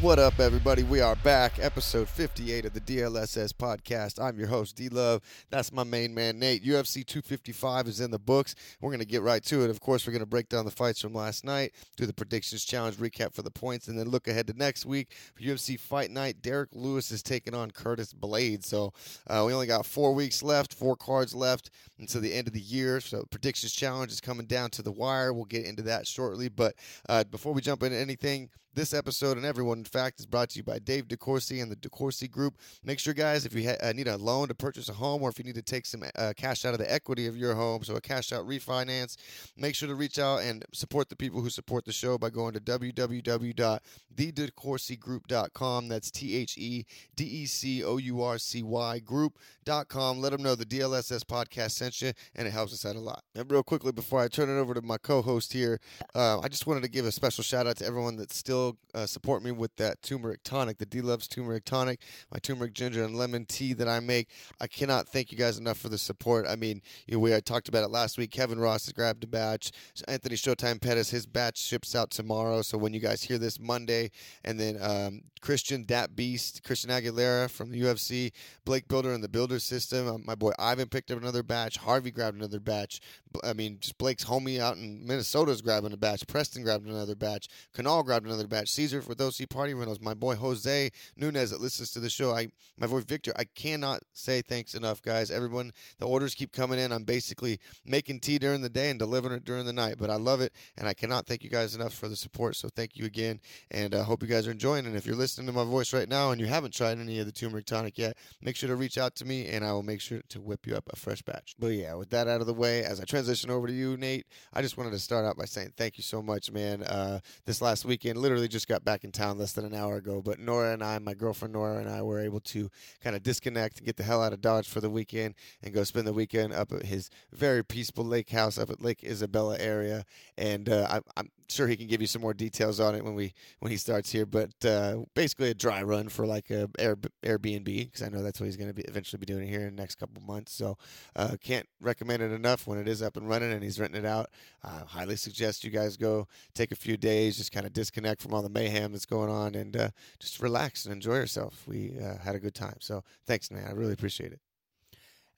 What up, everybody? We are back, episode 58 of the DLSS podcast. I'm your host, D Love. That's my main man, Nate. UFC 255 is in the books. We're going to get right to it. Of course, we're going to break down the fights from last night, do the predictions challenge, recap for the points, and then look ahead to next week for UFC Fight Night. Derrick Lewis is taking on Curtis Blade. So uh, we only got four weeks left, four cards left until the end of the year. So predictions challenge is coming down to the wire. We'll get into that shortly. But uh, before we jump into anything, this episode and everyone, in fact, is brought to you by Dave DeCourcy and the DeCourcy Group. Make sure, guys, if you ha- uh, need a loan to purchase a home or if you need to take some uh, cash out of the equity of your home, so a cash out refinance, make sure to reach out and support the people who support the show by going to www.thedecourcygroup.com. That's T H E D E C O U R C Y group.com. Let them know the DLSS podcast sent you, and it helps us out a lot. And real quickly, before I turn it over to my co host here, uh, I just wanted to give a special shout out to everyone that's still uh, support me with that turmeric tonic, the D Loves turmeric tonic, my turmeric ginger and lemon tea that I make. I cannot thank you guys enough for the support. I mean, you know, we I talked about it last week. Kevin Ross has grabbed a batch. Anthony Showtime Pettis, his batch ships out tomorrow. So when you guys hear this Monday, and then um, Christian Dat Beast, Christian Aguilera from the UFC, Blake Builder and the Builder System. Um, my boy Ivan picked up another batch. Harvey grabbed another batch. I mean, just Blake's homie out in Minnesota's grabbing a batch. Preston grabbed another batch. Canal grabbed another batch. Caesar for those party rentals. My boy Jose Nunez that listens to the show. I my boy Victor. I cannot say thanks enough, guys. Everyone, the orders keep coming in. I'm basically making tea during the day and delivering it during the night. But I love it, and I cannot thank you guys enough for the support. So thank you again, and I uh, hope you guys are enjoying. And if you're listening to my voice right now and you haven't tried any of the turmeric tonic yet, make sure to reach out to me, and I will make sure to whip you up a fresh batch. But yeah, with that out of the way, as I transition over to you, Nate, I just wanted to start out by saying thank you so much, man. Uh, this last weekend, literally just got back in town less than an hour ago, but Nora and I, my girlfriend Nora and I, were able to kind of disconnect and get the hell out of Dodge for the weekend and go spend the weekend up at his very peaceful lake house up at Lake Isabella area. And uh, I, I'm sure he can give you some more details on it when we when he starts here. But uh, basically, a dry run for like a Air, Airbnb because I know that's what he's going to be eventually be doing here in the next couple months. So uh, can't recommend it enough when it is up and running and he's renting it out. Uh, highly suggest you guys go take a few days, just kind of disconnect from all the mayhem that's going on, and uh, just relax and enjoy yourself. We uh, had a good time. So thanks, man. I really appreciate it.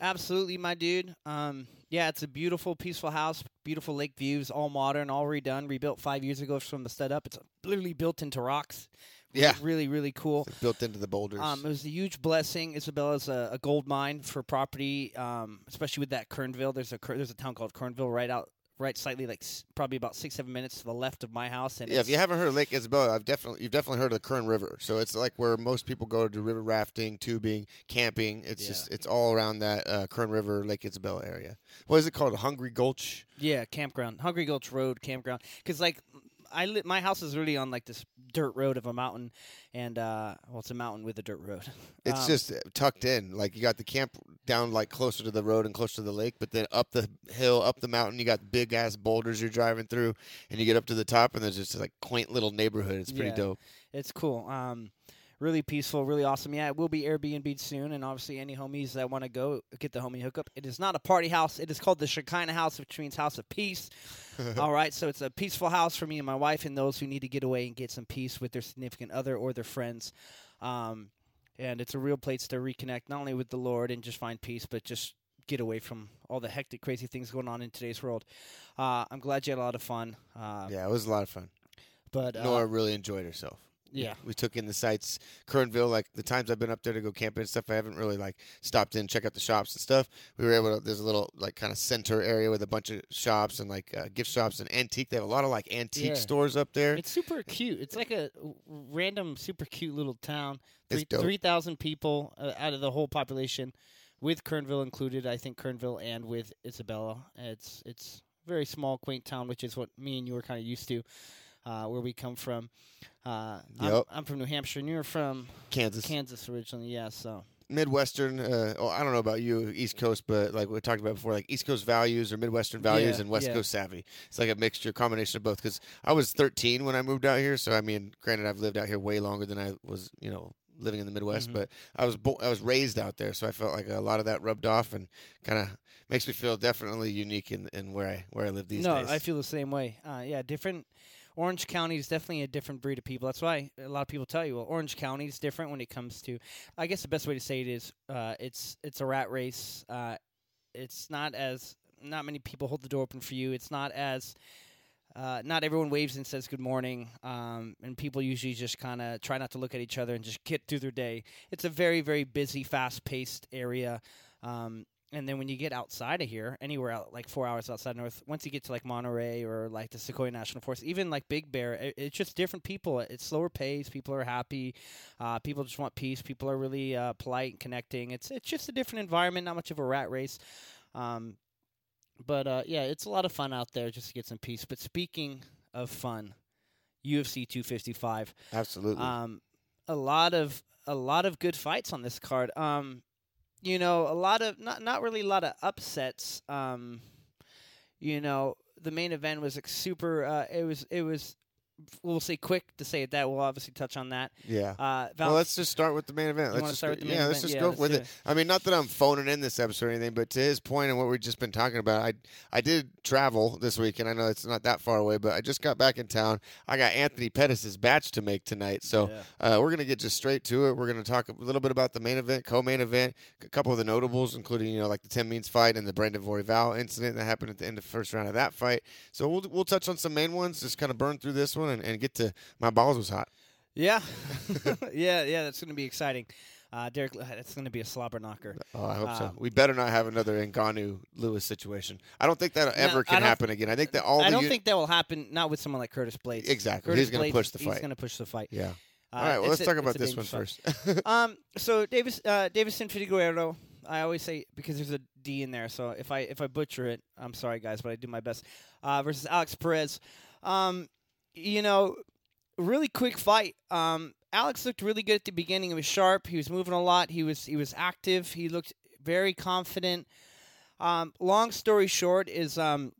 Absolutely, my dude. Um, yeah, it's a beautiful, peaceful house, beautiful lake views, all modern, all redone, rebuilt five years ago from the stud up. It's literally built into rocks. Yeah, really, really cool. It's built into the boulders. Um, it was a huge blessing. Isabella's a, a gold mine for property, um, especially with that Kernville. There's a there's a town called Kernville right out right slightly like probably about six seven minutes to the left of my house and yeah if you haven't heard of lake isabella i've definitely you've definitely heard of the kern river. So it's like where most people go to do river rafting tubing camping. It's yeah. just it's all around that uh, kern river lake isabella area. What is it called? Hungry gulch? Yeah campground hungry gulch road campground. Because like I li- my house is really on like this dirt road of a mountain, and uh, well, it's a mountain with a dirt road. It's um, just tucked in. Like you got the camp down like closer to the road and closer to the lake, but then up the hill, up the mountain, you got big ass boulders you're driving through, and you get up to the top, and there's just like quaint little neighborhood. It's pretty yeah, dope. It's cool. Um, really peaceful, really awesome. Yeah, it will be Airbnb soon, and obviously any homies that want to go get the homie hookup. It is not a party house. It is called the Shekinah House, which means House of Peace. All right, so it's a peaceful house for me and my wife and those who need to get away and get some peace with their significant other or their friends. Um, and it's a real place to reconnect not only with the Lord and just find peace, but just get away from all the hectic, crazy things going on in today's world. Uh, I'm glad you had a lot of fun. Uh, yeah, it was a lot of fun. But uh, Nora really enjoyed herself. Yeah, we took in the sights. Kernville, like the times I've been up there to go camping and stuff, I haven't really like stopped in, check out the shops and stuff. We were able to. There's a little like kind of center area with a bunch of shops and like uh, gift shops and antique. They have a lot of like antique yeah. stores up there. It's super cute. It's like a random, super cute little town. Three, Three thousand people uh, out of the whole population, with Kernville included. I think Kernville and with Isabella. It's it's very small, quaint town, which is what me and you were kind of used to uh, where we come from. Uh, yep. I'm, I'm, from New Hampshire, and you're from Kansas. Kansas originally, yeah. So Midwestern. Uh, oh, I don't know about you, East Coast, but like we talked about before, like East Coast values or Midwestern values yeah, and West yeah. Coast savvy. It's like a mixture, combination of both. Because I was 13 when I moved out here, so I mean, granted, I've lived out here way longer than I was, you know, living in the Midwest. Mm-hmm. But I was bo- I was raised out there, so I felt like a lot of that rubbed off and kind of makes me feel definitely unique in, in where I where I live these no, days. No, I feel the same way. Uh, yeah, different Orange County is definitely a different breed of people. That's why a lot of people tell you, well, Orange County is different when it comes to. I guess the best way to say it is, uh, it's it's a rat race. Uh, it's not as not many people hold the door open for you. It's not as uh, not everyone waves and says good morning, um, and people usually just kind of try not to look at each other and just get through their day. It's a very, very busy, fast-paced area. Um, and then when you get outside of here, anywhere out like four hours outside north, once you get to like Monterey or like the Sequoia National Forest, even like Big Bear, it, it's just different people. It's slower pace. People are happy. Uh, people just want peace. People are really uh, polite and connecting. It's it's just a different environment. Not much of a rat race. Um, but uh, yeah, it's a lot of fun out there just to get some peace. But speaking of fun, UFC 255. Absolutely. Um, a lot of a lot of good fights on this card. Um, you know, a lot of not not really a lot of upsets. Um, you know, the main event was like super. Uh, it was it was we'll say quick to say it that. We'll obviously touch on that. Yeah. Uh, well, let's just start with the main event. Let's just start with the main yeah, let's just Yeah, go let's with it. it. I mean, not that I'm phoning in this episode or anything, but to his point and what we've just been talking about, I I did travel this week, and I know it's not that far away, but I just got back in town. I got Anthony Pettis' batch to make tonight, so uh, we're gonna get just straight to it. We're gonna talk a little bit about the main event, co-main event, a couple of the notables, including you know like the Tim Means fight and the Brandon Royval incident that happened at the end of the first round of that fight. So we'll we'll touch on some main ones, just kind of burn through this one and, and get to my balls was hot. Yeah, yeah, yeah. That's going to be exciting. Uh, Derrick, that's going to be a slobber knocker. Oh, I hope so. Um, We better not have another Ngannou Lewis situation. I don't think that ever can happen again. I think that all I don't uni- think that will happen. Not with someone like Curtis Blaydes. Exactly. Curtis He's gonna push the fight. He's fight. going to push the fight. yeah. Uh, all right. Well, let's a- talk about this one dangerous first. um, so Davis, uh, Davison Figueroa. I always say because there's a D in there, so if I if I butcher it, I'm sorry guys, but I do my best. Uh, versus Alex Perez. Um, you know, really quick fight. Um, Alex looked really good at the beginning. He was sharp. He was moving a lot. He was he was active. He looked very confident. Um, long story short is um,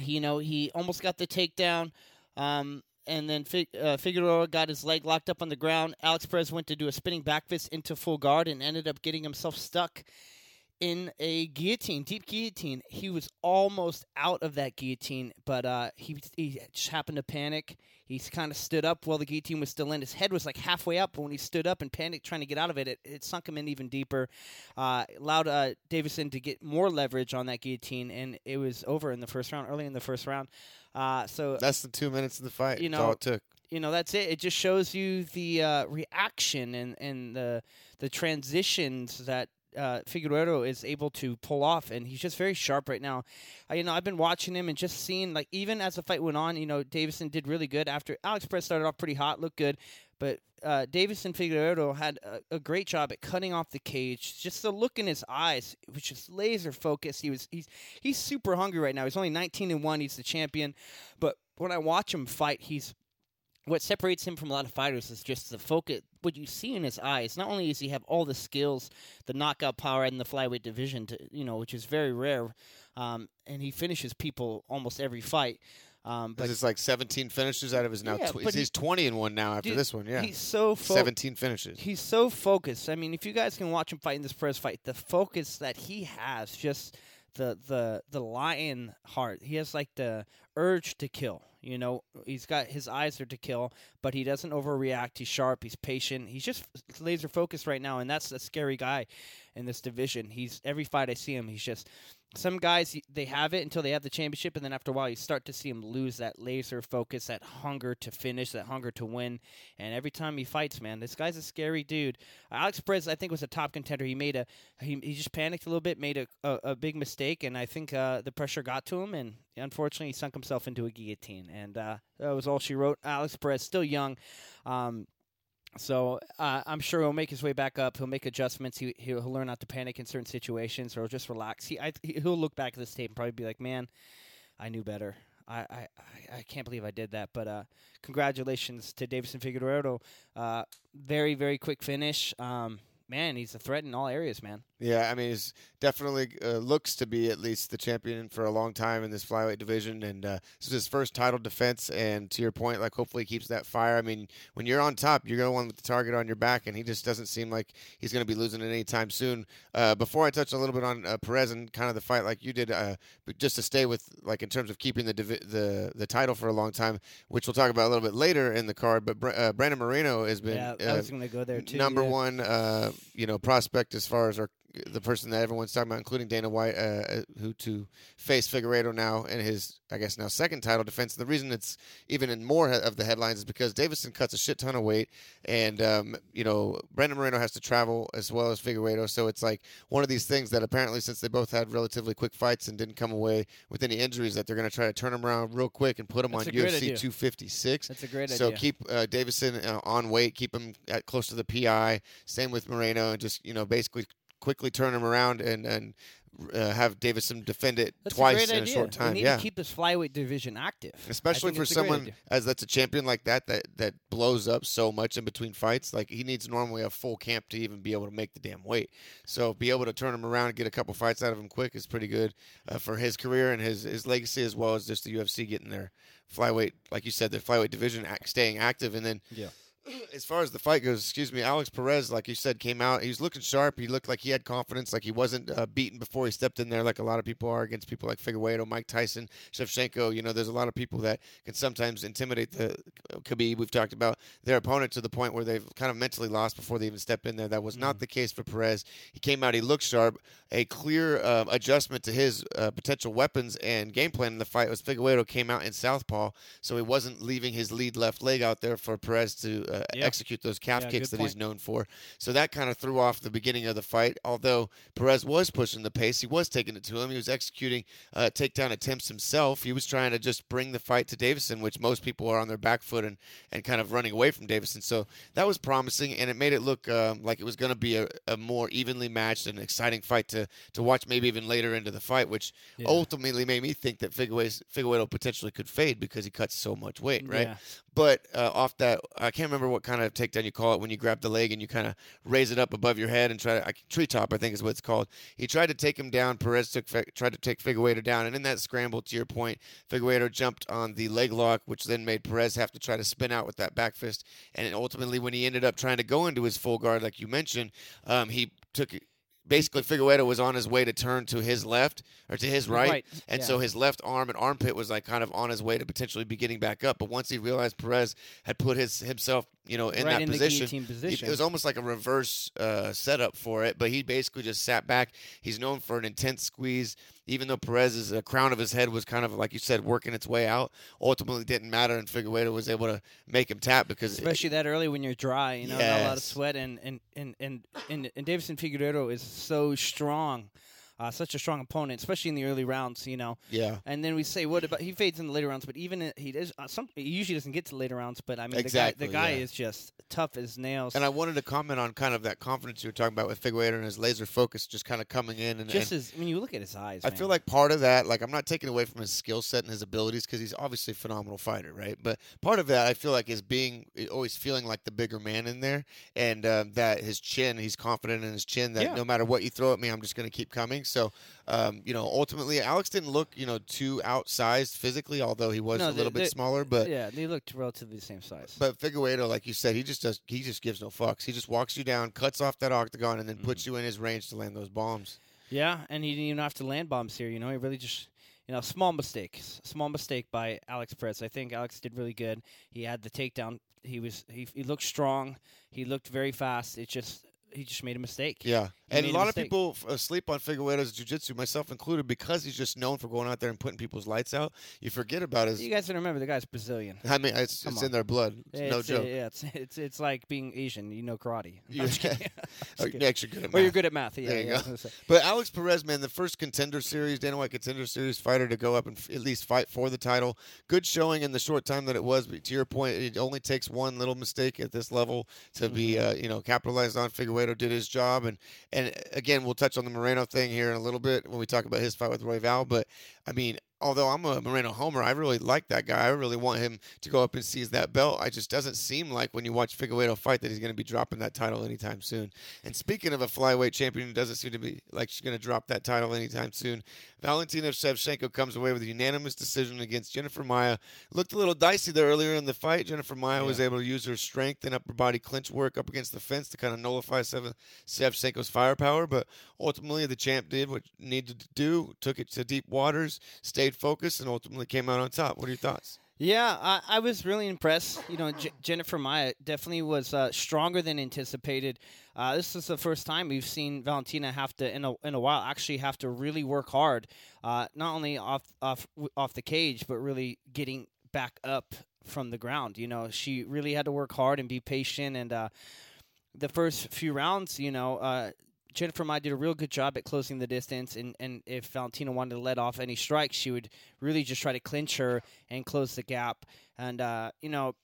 you know he almost got the takedown. Um, and then uh, Figueroa got his leg locked up on the ground. Alex Perez went to do a spinning back fist into full guard and ended up getting himself stuck in a guillotine, deep guillotine. He was almost out of that guillotine, but uh, he he just happened to panic. He kind of stood up while the guillotine was still in. His head was like halfway up, but when he stood up and panicked, trying to get out of it, it, it sunk him in even deeper. Uh, allowed uh, Davison to get more leverage on that guillotine, and it was over in the first round, early in the first round. Uh, so that's the two minutes in the fight. You That's know, all it took. you know that's it. It just shows you the uh, reaction and, and the the transitions that uh, Figueroa is able to pull off, and he's just very sharp right now. Uh, you know, I've been watching him and just seeing like even as the fight went on, you know, Davison did really good after Alex Perez started off pretty hot, looked good, but uh, Davison Figueroa had a, a great job at cutting off the cage. Just the look in his eyes, it was just laser focused. He was he's he's super hungry right now. He's only 19 and one. He's the champion, but when I watch him fight, he's what separates him from a lot of fighters is just the focus. What you see in his eyes. Not only does he have all the skills, the knockout power in the flyweight division, to you know, which is very rare, um, and he finishes people almost every fight. Um, but it's like 17 finishes out of his now. Yeah, tw- he's 20 and one now after Dude, this one. Yeah. he's so focused. 17 finishes. He's so focused. I mean, if you guys can watch him fight in this Perez fight, the focus that he has, just the the the lion heart. He has like the urge to kill. You know, he's got his eyes are to kill, but he doesn't overreact. He's sharp. He's patient. He's just laser focused right now, and that's a scary guy in this division. He's every fight I see him, he's just. Some guys they have it until they have the championship, and then after a while, you start to see him lose that laser focus, that hunger to finish, that hunger to win. And every time he fights, man, this guy's a scary dude. Alex Perez, I think, was a top contender. He made a he, he just panicked a little bit, made a a, a big mistake, and I think uh, the pressure got to him, and unfortunately, he sunk himself into a guillotine. And uh, that was all she wrote. Alex Perez, still young. Um, so uh, I'm sure he'll make his way back up. He'll make adjustments. He he'll learn not to panic in certain situations, or he'll just relax. He I, he'll look back at this tape and probably be like, "Man, I knew better. I I, I- I can't believe I did that." But uh, congratulations to Davison Figueroa. Uh, very very quick finish. Um, man, he's a threat in all areas, man. Yeah, I mean, he's definitely uh, looks to be at least the champion for a long time in this flyweight division, and uh, this is his first title defense. And to your point, like hopefully he keeps that fire. I mean, when you're on top, you're gonna want the target on your back, and he just doesn't seem like he's gonna be losing it anytime soon. Uh, before I touch a little bit on uh, Perez and kind of the fight like you did, uh, but just to stay with like in terms of keeping the divi- the the title for a long time, which we'll talk about a little bit later in the card. But Br- uh, Brandon Moreno has been yeah, I was gonna go there too. number yeah. one, uh, you know, prospect as far as our the person that everyone's talking about, including Dana White, uh, uh, who to face Figueiredo now in his, I guess now second title defense. And the reason it's even in more of the headlines is because Davison cuts a shit ton of weight, and um, you know Brandon Moreno has to travel as well as Figueiredo. So it's like one of these things that apparently, since they both had relatively quick fights and didn't come away with any injuries, that they're going to try to turn them around real quick and put them That's on UFC 256. That's a great So idea. keep uh, Davison uh, on weight, keep him at close to the PI. Same with Moreno, and just you know basically quickly turn him around and and uh, have Davison defend it That's a twice great in a idea. short time. We need Yeah. to keep this flyweight division active, Especially for a someone as that's a champion like that that that blows up so much in between fights. Like he needs normally a full camp to even be able to make the damn weight. So be able to turn him around and get a couple fights out of him quick is pretty good uh, for his career and his his legacy as well as just the UFC getting their flyweight, like you said, the flyweight division act, staying active and then Yeah. as far as the fight goes, excuse me, Alex Perez, like you said, came out. He was looking sharp. He looked like he had confidence, like he wasn't uh, beaten before he stepped in there, like a lot of people are against people like Figueiredo, Mike Tyson, Shevchenko. You know, there's a lot of people that can sometimes intimidate the uh, Khabib. We've talked about their opponent to the point where they've kind of mentally lost before they even step in there. That was not the case for Perez. He came out, he looked sharp. A clear uh, adjustment to his uh, potential weapons and game plan in the fight was Figueiredo came out in southpaw, so he wasn't leaving his lead left leg out there for Perez to uh, Yeah. execute those calf Yeah, kicks that he's known for. So that kind of threw off the beginning of the fight. Although Perez was pushing the pace, he was taking it to him. He was executing uh, takedown attempts himself. He was trying to just bring the fight to Davison, which most people are on their back foot and, and kind of running away from Davison. So that was promising, and it made it look um, like it was going to be a, a more evenly matched and exciting fight to, to watch maybe even later into the fight, which Yeah. ultimately made me think that Figueiredo potentially could fade because he cuts so much weight, right? But uh, off that, I can't remember what kind of takedown you call it when you grab the leg and you kind of raise it up above your head and try to I, treetop. I think is what it's called. He tried to take him down. Perez took tried to take Figueiredo down, and in that scramble, to your point, Figueiredo jumped on the leg lock, which then made Perez have to try to spin out with that back fist. And ultimately, when he ended up trying to go into his full guard, like you mentioned, um, he took. Basically, Figueiredo was on his way to turn to his left or to his right, Right, and yeah. so his left arm and armpit was like kind of on his way to potentially be getting back up. But once he realized Perez had put his himself, you know, in right that in position, it- position. it was almost like a reverse uh, setup for it. But he basically just sat back. He's known for an intense squeeze. Even though Perez's uh, crown of his head was kind of like you said, working its way out, ultimately didn't matter, and Figueiredo was able to make him tap because especially that early when you're dry, you know, not a lot of sweat, and and and and and, and Davison Figueroa is so strong, uh, such a strong opponent, especially in the early rounds, you know. yeah, And then we say, what about he fades in the later rounds? But even he does uh, some. He usually doesn't get to later rounds, but I mean, Exactly, the guy, the guy yeah. is just tough as nails. And I wanted to comment on kind of that confidence you were talking about with Figueiredo and his laser focus just kind of coming in. And, just and as when you look at his eyes, I man. feel like part of that, like I'm not taking away from his skill set and his abilities because he's obviously a phenomenal fighter, right? But part of that, I feel like, is being always feeling like the bigger man in there, and um, that his chin, he's confident in his chin that Yeah. no matter what you throw at me, I'm just going to keep coming. So, um, you know, ultimately, Alex didn't look, you know, too outsized physically, although he was No, a little they- bit they- smaller. But yeah, they looked relatively the same size. but Figueiredo, like you said, he just does. He just gives no fucks. He just walks you down, cuts off that octagon, and then puts Mm-hmm. you in his range to land those bombs. Yeah, and he didn't even have to land bombs here. You know, he really just, you know, small mistake, small mistake by Alex Perez. I think Alex did really good. He had the takedown. He was he, he looked strong. He looked very fast. It just he just made a mistake. Yeah, He and a made a lot of people uh, sleep on Figueiredo's jiu-jitsu, myself included, because he's just known for going out there and putting people's lights out. You forget about his. You guys gotta remember the guy's Brazilian. I mean, it's, it's in their blood. It's no It's, uh, joke. yeah, it's it's it's like being Asian. You know karate. You- I'm just kidding. I'm Oh, you're actually good at Well, you're math. good at math. Yeah, There you yeah, go. I was gonna say. But Alex Perez, man, the first contender series, Dana White contender series fighter to go up and f- at least fight for the title. Good showing in the short time that it was. But to your point, it only takes one little mistake at this level to be, Mm-hmm. uh, you know, capitalized on. Did his job, and and again, we'll touch on the Moreno thing here in a little bit when we talk about his fight with Royval. But I mean, although I'm a Moreno homer, I really like that guy. I really want him to go up and seize that belt. I just doesn't seem like when you watch Figueiredo fight that he's going to be dropping that title anytime soon. And speaking of a flyweight champion who doesn't seem to be like she's going to drop that title anytime soon, Valentina Shevchenko comes away with a unanimous decision against Jennifer Maia. Looked a little dicey there earlier in the fight. Jennifer Maia yeah. was able to use her strength and upper body clinch work up against the fence to kind of nullify Shevchenko's firepower, but ultimately the champ did what needed to do, took it to deep waters, stayed focused, and ultimately came out on top. What are your thoughts? Yeah, I, I was really impressed. You know, J- Jennifer Maia definitely was uh, stronger than anticipated. Uh, this is the first time we've seen Valentina have to, in a, in a while, actually have to really work hard, uh, not only off off off the cage, but really getting back up from the ground. You know, she really had to work hard and be patient. And uh, the first few rounds, you know, uh, Jennifer Maia did a real good job at closing the distance, and, and if Valentina wanted to let off any strikes, she would really just try to clinch her and close the gap. And uh, you know,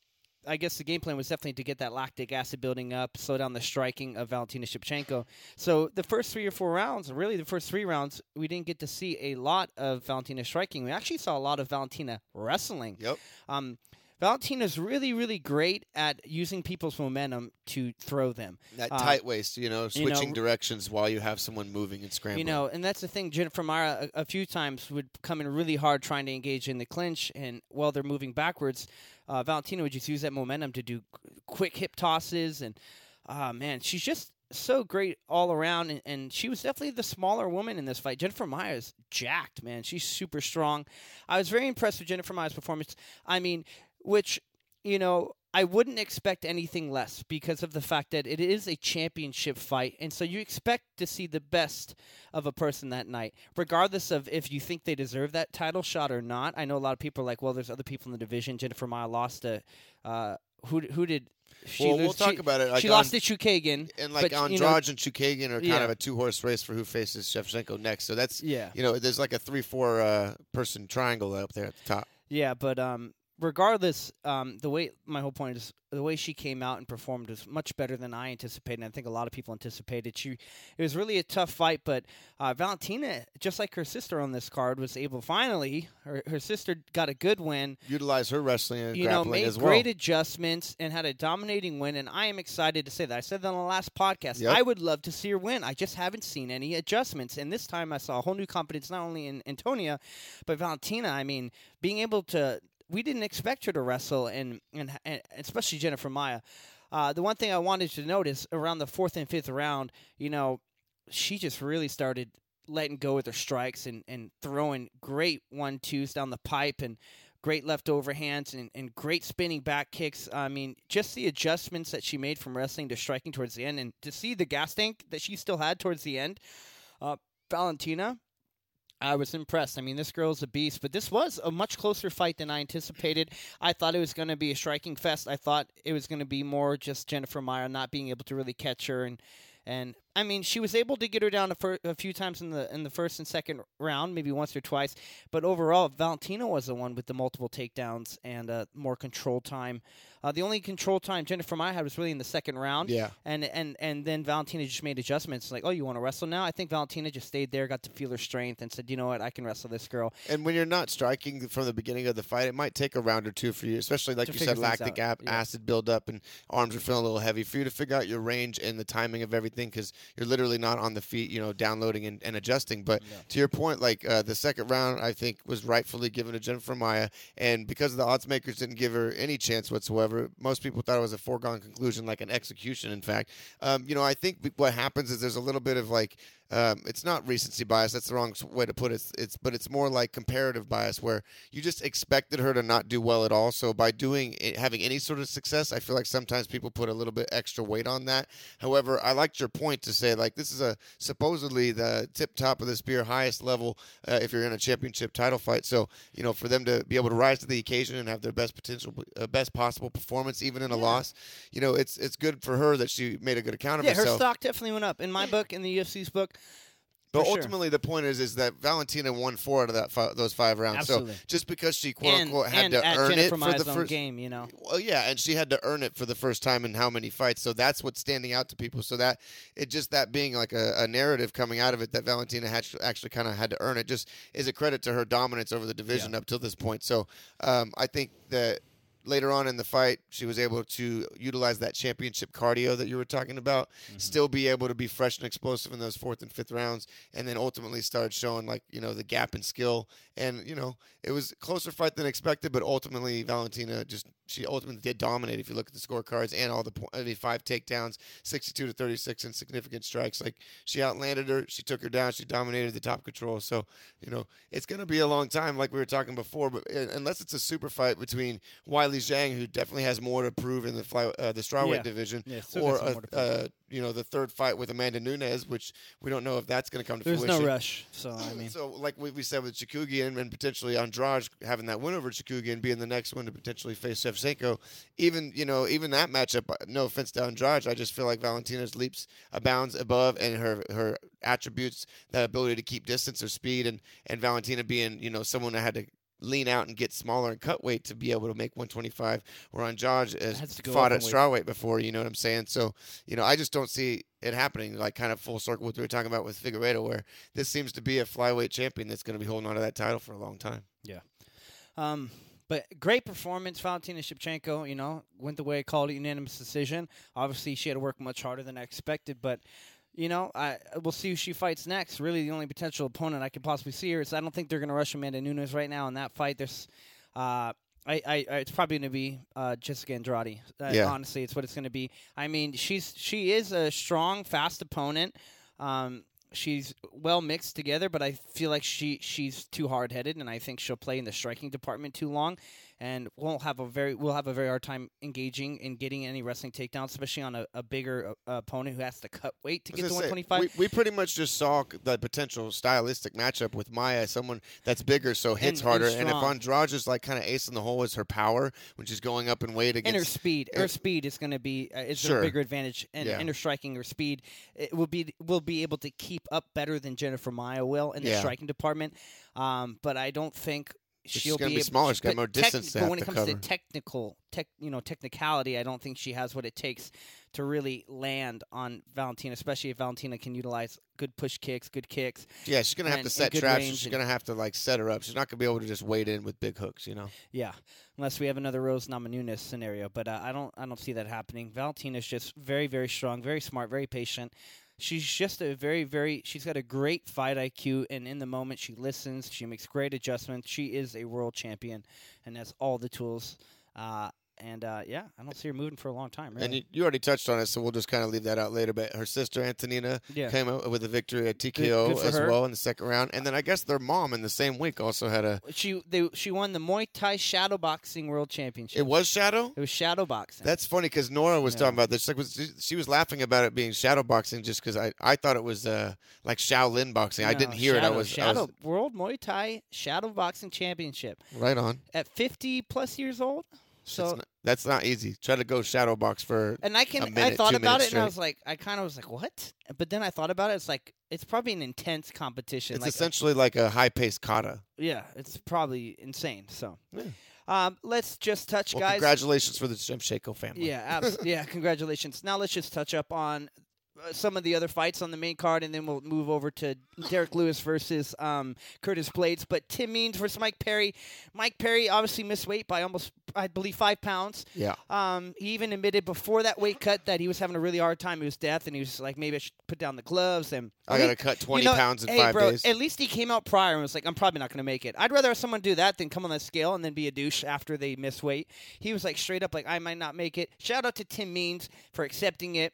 I guess the game plan was definitely to get that lactic acid building up, slow down the striking of Valentina Shevchenko. So the first three or four rounds, really the first three rounds, we didn't get to see a lot of Valentina striking. We actually saw a lot of Valentina wrestling. Yep. Um, Valentina's really, really great at using people's momentum to throw them. That uh, tight waist, you know, switching you know, directions while you have someone moving and scrambling. You know, and that's the thing. Jennifer Maia a, a, few times would come in really hard trying to engage in the clinch, and while they're moving backwards, uh, Valentina would just use that momentum to do quick hip tosses, and uh, man, she's just so great all around, and, and, she was definitely the smaller woman in this fight. Jennifer is jacked, man. She's super strong. I was very impressed with Jennifer Maia's performance. I mean, which, you know, I wouldn't expect anything less because of the fact that it is a championship fight. And so you expect to see the best of a person that night, regardless of if you think they deserve that title shot or not. I know a lot of people are like, well, there's other people in the division. Jennifer Maia lost to, uh, who, who did she well, we'll talk she, about it. Like she lost to Chookagian, and like but, Andrade you know, and Chookagian are kind yeah. of a two horse race for who faces Shevchenko next. So that's yeah, you know, there's like a three four uh, person triangle up there at the top. Yeah, but um, regardless, um, the way my whole point is the way she came out and performed was much better than I anticipated. And I think a lot of people anticipated. She it was really a tough fight, but uh, Valentina, just like her sister on this card, was able finally. Her, her sister got a good win. Utilize her wrestling and you grappling know, made as well. great adjustments and had a dominating win. And I am excited to say that. I said that on the last podcast. Yep. I would love to see her win. I just haven't seen any adjustments. And this time I saw a whole new confidence, not only in Antonia, but Valentina. I mean, being able to we didn't expect her to wrestle, and and, and especially Jennifer Maia. Uh, the one thing I wanted to notice around the fourth and fifth round, you know, she just really started letting go with her strikes and, and throwing great one twos down the pipe and great left overhands and, and great spinning back kicks. I mean, just the adjustments that she made from wrestling to striking towards the end and to see the gas tank that she still had towards the end. Uh, Valentina, I was impressed. I mean, this girl's a beast, but this was a much closer fight than I anticipated. I thought it was going to be a striking fest. I thought it was going to be more just Jennifer Maia not being able to really catch her and and I mean, she was able to get her down a, fir- a, few times in the in the first and second round, maybe once or twice. But overall, Valentina was the one with the multiple takedowns and uh, more control time. Uh, the only control time Jennifer Maia had was really in the second round. Yeah. And and and then Valentina just made adjustments. Like, oh, you want to wrestle now? I think Valentina just stayed there, got to feel her strength, and said, you know what, I can wrestle this girl. And when you're not striking from the beginning of the fight, it might take a round or two for you, especially like you said, lactic acid build up and arms are feeling a little heavy for you to figure out your range and the timing of everything because you're literally not on the feet, you know, downloading and, and adjusting. But yeah. to your point, like uh, the second round, I think was rightfully given to Jennifer Maia, and because the odds makers didn't give her any chance whatsoever, most people thought thought it was a foregone conclusion, like an execution. In fact, um, you know, I think what happens is there's a little bit of like um, it's not recency bias. That's the wrong way to put it. It's but it's more like comparative bias, where you just expected her to not do well at all. So by doing having any sort of success, I feel like sometimes people put a little bit extra weight on that. However, I liked your point to say like this is a supposedly the tip top of the spear, highest level uh, if you're in a championship title fight. So you know for them to be able to rise to the occasion and have their best potential, uh, best possible performance, even in a yeah. loss, you know it's it's good for her that she made a good account of yeah, herself. her stock definitely went up in my book, in the UFC's book. But For sure. ultimately, the point is, is that Valentina won four out of that fi- those five rounds. Absolutely. So just because she quote and, unquote had to earn Jennifer it for the first game, you know. Well, yeah, and she had to earn it for the first time in how many fights. So that's what's standing out to people. So that it just that being like a, a narrative coming out of it that Valentina had actually kind of had to earn it just is a credit to her dominance over the division up till this point. So um, I think that later on in the fight, she was able to utilize that championship cardio that you were talking about, mm-hmm. still be able to be fresh and explosive in those fourth and fifth rounds, and then ultimately started showing like you know the gap in skill. And you know it was a closer fight than expected, but ultimately Valentina just she ultimately did dominate. If you look at the scorecards and all the I mean, five takedowns, sixty-two to thirty-six, and significant strikes, like she outlanded her, she took her down, she dominated the top control. So you know it's going to be a long time, like we were talking before, but uh, unless it's a super fight between Weili Zhang, who definitely has more to prove in the fly, uh, the strawweight Yeah. division, Yeah, or a, more to prove. uh, you know the third fight with Amanda Nunes, which we don't know if that's going to come to There's fruition. no rush, so I mean, So, like we, we said with Chookagian and potentially Andrade having that win over Chookagian being the next one to potentially face Shevchenko, even you know even that matchup. uh, No offense to Andrade, I just feel like Valentina's leaps abounds above, and her her attributes, that ability to keep distance or speed, and and Valentina being you know someone that had to lean out and get smaller and cut weight to be able to make 125 where Andrade Has fought at strawweight before you know what I'm saying so you know I just don't see it happening like kind of full circle what we were talking about with Figueiredo where this seems to be a flyweight champion that's going to be holding on to that title for a long time Yeah. Um, but great performance, Valentina Shevchenko. You know, went the way I called it, unanimous decision. Obviously, she had to work much harder than I expected, but you know, I we'll see who she fights next. Really, the only potential opponent I could possibly see her is I don't think they're going to rush Amanda Nunes right now in that fight. There's, uh. I, I, it's probably going to be uh, Jessica Andrade. Uh, Yeah. Honestly, it's what it's going to be. I mean, she's she is a strong, fast opponent. Um, she's well mixed together, but I feel like she she's too hard headed, and I think she'll play in the striking department too long, and won't have a very we'll have a very hard time engaging in getting any wrestling takedowns, especially on a, a bigger uh, opponent who has to cut weight to get to say, 125. We, we pretty much just saw the potential stylistic matchup with Maia, someone that's bigger, so hits And- and harder. And, if strong. Andrade is like kind of ace in the hole is her power when she's going up in weight and her against. speed, her speed is going to be uh, is Sure. a bigger advantage, and, Yeah. and her striking, or speed, it will be will be able to keep up better than Jennifer Maia will in the Yeah. striking department. Um, but I don't think she'll gonna be able- smaller, she's got more distance to but when it comes cover. to technical, tech, you know, technicality, I don't think she has what it takes to really land on Valentina, especially if Valentina can utilize good push kicks, good kicks. yeah, she's gonna have to set traps. She's and- gonna have to like set her up. She's not gonna be able to just wade in with big hooks, you know. Yeah, unless we have another Rose Namajunas scenario, but uh, I don't, I don't see that happening. Valentina's just very, very strong, very smart, very patient. She's just a very, very. She's got a great fight IQ, and in the moment, she listens. She makes great adjustments. She is a world champion, and has all the tools. Uh, and uh, yeah, I don't see her moving for a long time. Really. And you, you already touched on it, so we'll just kind of leave that out later. But her sister Antonina yeah, came out with a victory at good TKO as her. well in the second round, and then I guess their mom in the same week also had a. she they, she won the Muay Thai Shadow Boxing World Championship. It was shadow. It was shadow boxing. That's funny because Nora was Yeah. talking about this. Like, was, she was laughing about it being shadow boxing just because I, I thought it was uh, like Shaolin boxing. I didn't hear it. I Shadow- was, I was World Muay Thai Shadow Boxing Championship right on. at 50 plus years old. So That's not, that's not easy. Try to go shadow box for. and I can a I minute, thought about it and I was like I kind of was like what? But then I thought about it. It's like it's probably an intense competition. It's like essentially like a high paced kata. yeah, it's probably insane. So Yeah. um, let's just touch, Well, guys. congratulations for the Shevchenko family. Yeah, abs- yeah, congratulations. Now let's just touch up on some of the other fights on the main card, and then we'll move over to Derrick Lewis versus um, Curtis Blaydes. But Tim Means versus Mike Perry. Mike Perry obviously missed weight by almost, I believe, five pounds. Yeah. Um, he even admitted before that weight cut that he was having a really hard time with his death, and he was like, maybe I should put down the gloves. And I got to cut 20 you know, pounds in hey, five bro, days. At least he came out prior and was like, I'm probably not going to make it. I'd rather have someone do that than come on that scale and then be a douche after they miss weight. He was like straight up like, I might not make it. Shout out to Tim Means for accepting it.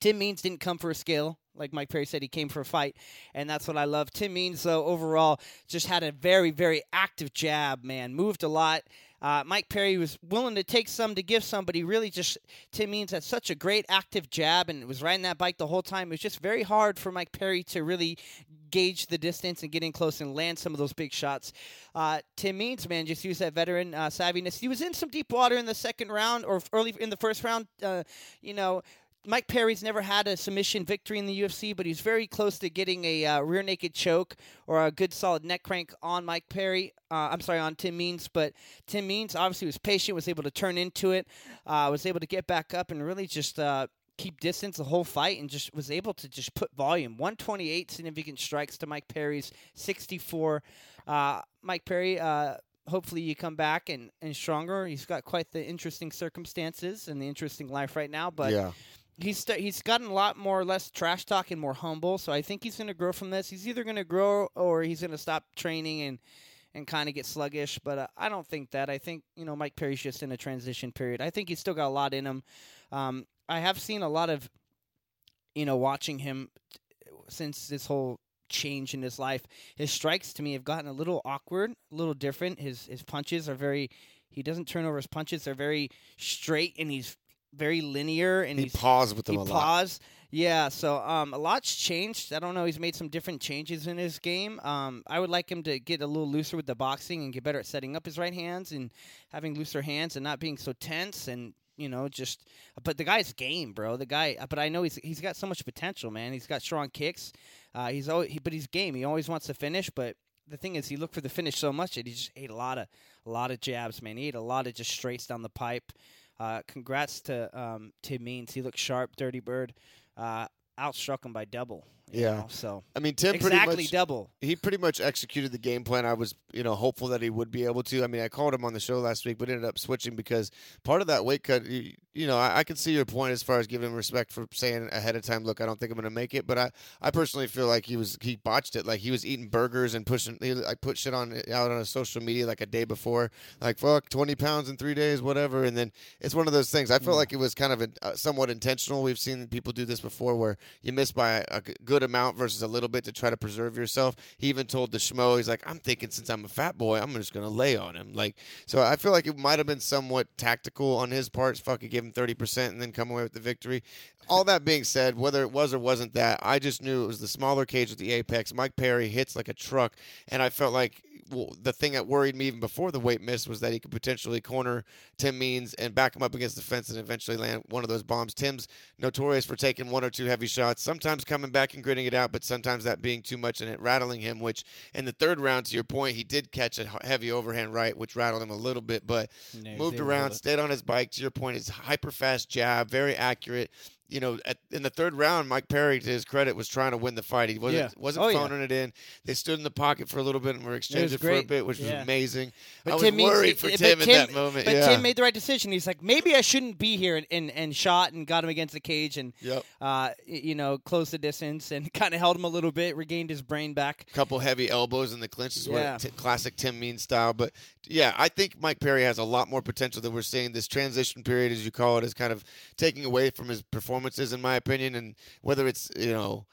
Tim Means didn't come for a scale. Like Mike Perry said, he came for a fight, and that's what I love. Tim Means, though, overall, just had a very, very active jab, man. Moved a lot. Uh, Mike Perry was willing to take some to give some, but he really just Tim Means had such a great active jab and was riding that bike the whole time. It was just very hard for Mike Perry to really gauge the distance and get in close and land some of those big shots. Uh, Tim Means, man, just used that veteran uh, savviness. He was in some deep water in the second round or early in the first round. Uh, you know, Mike Perry's never had a submission victory in the UFC, but he's very close to getting a uh, rear naked choke or a good solid neck crank on Mike Perry. Uh, I'm sorry, on Tim Means, but Tim Means obviously was patient, was able to turn into it, uh, was able to get back up and really just uh, keep distance the whole fight and just was able to just put volume. 128 significant strikes to Mike Perry's 64. Uh, Mike Perry, uh, hopefully you come back and, and stronger. He's got quite the interesting circumstances and the interesting life right now, but yeah. He's st- he's gotten a lot more less trash talk and more humble. So I think he's going to grow from this. He's either going to grow or he's going to stop training and and kind of get sluggish. But uh, I don't think that. I think you know Mike Perry's just in a transition period. I think he's still got a lot in him. Um, I have seen a lot of you know watching him t- since this whole change in his life. His strikes to me have gotten a little awkward, a little different. His his punches are very. He doesn't turn over his punches. They're very straight, and he's very linear. And He paused with them he a lot. paused. Yeah, so um, a lot's changed. I don't know. He's made some different changes in his game. Um, I would like him to get a little looser with the boxing and get better at setting up his right hands and having looser hands and not being so tense and you know just. But the guy's game, bro. The guy. But I know he's he's got so much potential, man. He's got strong kicks. Uh, he's always, he, but he's game. He always wants to finish, but. The thing is, he looked for the finish so much that he just ate a lot of, a lot of jabs, man. He ate a lot of just straights down the pipe. Uh, congrats to um, Tim Means. He looked sharp, Dirty Bird. Uh, outstruck him by double. Yeah. know, so I mean, Tim pretty exactly much double. he pretty much executed the game plan. I was, you know, hopeful that he would be able to. I mean, I called him on the show last week, but ended up switching because part of that weight cut, you, you know, I, I can see your point as far as giving him respect for saying ahead of time, look, I don't think I'm going to make it. But I, I personally feel like he was he botched it. Like he was eating burgers and pushing. He, I put shit on out on his social media like a day before, like fuck, 20 pounds in three days, whatever. And then it's one of those things. I felt Yeah. like it was kind of uh, somewhat intentional. We've seen people do this before, where you miss by a, a g- good amount versus a little bit to try to preserve yourself. He even told the schmo, he's like, I'm thinking since I'm a fat boy, I'm just gonna lay on him. Like, so I feel like it might have been somewhat tactical on his part. Fucking give him thirty percent and then come away with the victory. All that being said, whether it was or wasn't that, I just knew it was the smaller cage with the apex. Mike Perry hits like a truck, and I felt like well, the thing that worried me even before the weight miss was that he could potentially corner Tim Means and back him up against the fence and eventually land one of those bombs. Tim's notorious for taking one or two heavy shots, sometimes coming back and gritting it out, but sometimes that being too much and it rattling him. Which in the third round, to your point, he did catch a heavy overhand right, which rattled him a little bit, but moved around, stayed on his bike. To your point, his hyper fast jab, very accurate. You know, at, in the third round, Mike Perry, to his credit, was trying to win the fight. He wasn't Yeah. wasn't Oh, yeah. phoning it in. They stood in the pocket for a little bit and were exchanging for a bit, which was amazing. But I was Tim means- worried for Tim, Tim- that moment. But yeah. Tim made the right decision. He's like, maybe I shouldn't be here, and, and, and shot and got him against the cage and Yep. uh, you know closed the distance and kind of held him a little bit, regained his brain back. A couple heavy elbows in the clinches, where Yeah. t- classic Tim Mean style. But yeah, I think Mike Perry has a lot more potential than we're seeing. This transition period, as you call it, is kind of taking away from his performances, in my opinion. And whether it's you know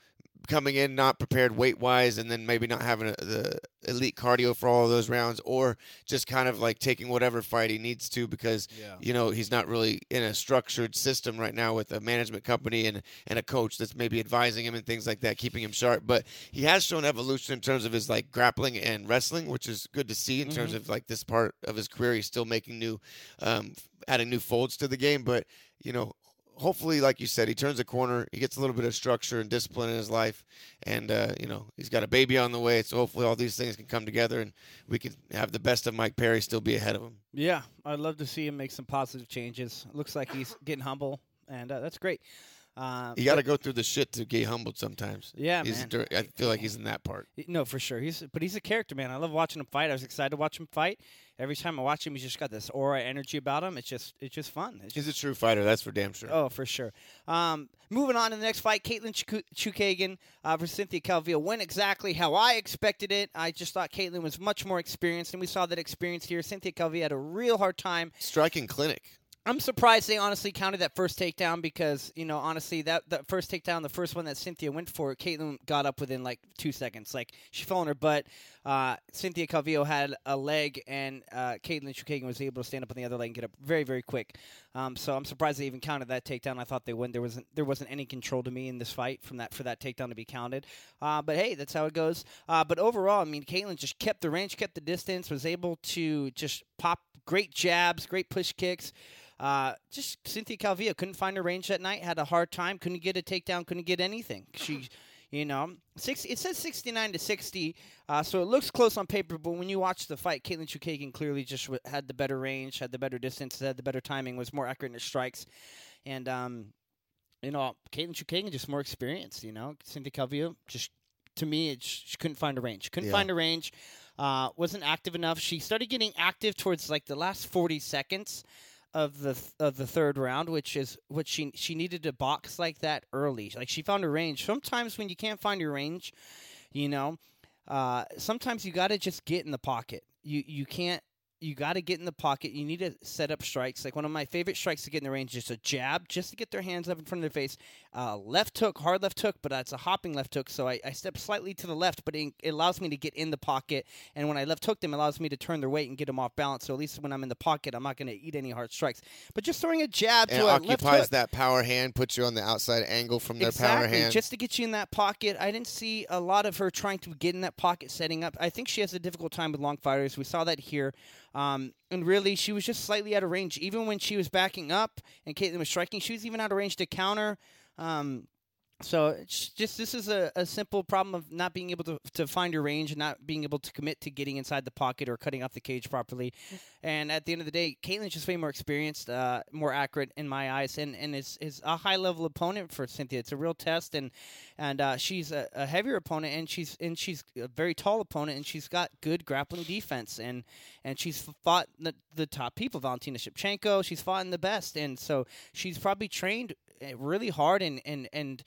coming in not prepared weight wise, and then maybe not having a, the elite cardio for all of those rounds, or just kind of like taking whatever fight he needs to because Yeah. you know he's not really in a structured system right now with a management company and and a coach that's maybe advising him and things like that keeping him sharp but he has shown evolution in terms of his like grappling and wrestling which is good to see in terms Mhm. of like this part of his career he's still making new um adding new folds to the game but you know hopefully like you said he turns a corner he gets a little bit of structure and discipline in his life and uh, you know he's got a baby on the way so hopefully all these things can come together and we can have the best of mike perry still be ahead of him Yeah, I'd love to see him make some positive changes. Looks like he's getting humble, and uh, that's great. Uh, You got to go through the shit to get humbled sometimes. Yeah, he's man. I feel like he's in that part. No, for sure. He's but he's a character, man. I love watching him fight. I was excited to watch him fight. Every time I watch him, he's just got this aura, energy about him. It's just, it's just fun. It's He's just, a true fighter, that's for damn sure. oh, for sure. Um, moving on to the next fight, Katlyn Chuk- Chookagian uh, versus Cynthia Calvillo went exactly how I expected it. I just thought Katlyn was much more experienced, and we saw that experience here. Cynthia Calvillo had a real hard time Striking clinic. I'm surprised they honestly counted that first takedown because you know honestly that that first takedown, the first one that Cynthia went for, Katlyn got up within like two seconds. Like she fell on her butt. Uh, Cynthia Calvillo had a leg, and uh, Katlyn Chookagian was able to stand up on the other leg and get up very very quick. Um, so I'm surprised they even counted that takedown. I thought they wouldn't. There wasn't there wasn't any control to me in this fight from that for that takedown to be counted. Uh, but hey, that's how it goes. Uh, but overall, I mean, Katlyn just kept the range, kept the distance, was able to just pop great jabs, great push kicks. Uh, just Cynthia Calvillo couldn't find her range that night. Had a hard time. Couldn't get a takedown. Couldn't get anything. She, you know, six. It says sixty nine to sixty, uh, so it looks close on paper. But when you watch the fight, Katlyn Chookagian clearly just w- had the better range, had the better distance, had the better timing, was more accurate in her strikes, and um, you know, Katlyn Chookagian just more experienced. You know, Cynthia Calvillo just to me, it, she couldn't find a range. Couldn't Yeah. find a range. Uh, wasn't active enough. She started getting active towards like the last forty seconds of the th- of the third round, which is what she she needed to box like that early. Like she found her range. Sometimes when you can't find your range, you know, uh, sometimes you got to just get in the pocket. You you can't. You got to get in the pocket. You need to set up strikes. Like one of my favorite strikes to get in the range is a jab, just to get their hands up in front of their face. Uh, left hook, hard left hook, but it's a hopping left hook. So I, I step slightly to the left, but it, it allows me to get in the pocket. And when I left hook them, it allows me to turn their weight and get them off balance. So at least when I'm in the pocket, I'm not going to eat any hard strikes. But just throwing a jab And to a left occupies hook, that power hand, puts you on the outside angle from their exactly, power hand. just to get you in that pocket. I didn't see a lot of her trying to get in that pocket, setting up. I think she has a difficult time with long fighters. We saw that here. Um, and really, she was just slightly out of range. Even when she was backing up and Katlyn was striking, she was even out of range to counter. Um, so just this is a, a simple problem of not being able to, to find your range and not being able to commit to getting inside the pocket or cutting off the cage properly. And at the end of the day, Katlyn's just way more experienced, uh, more accurate in my eyes, and, and is, is a high level opponent for Cynthia. It's a real test, and and uh, she's a, a heavier opponent, and she's and she's a very tall opponent, and she's got good grappling defense, and and she's fought the, the top people, Valentina Shevchenko. She's fought in the best, and so she's probably trained really hard and and and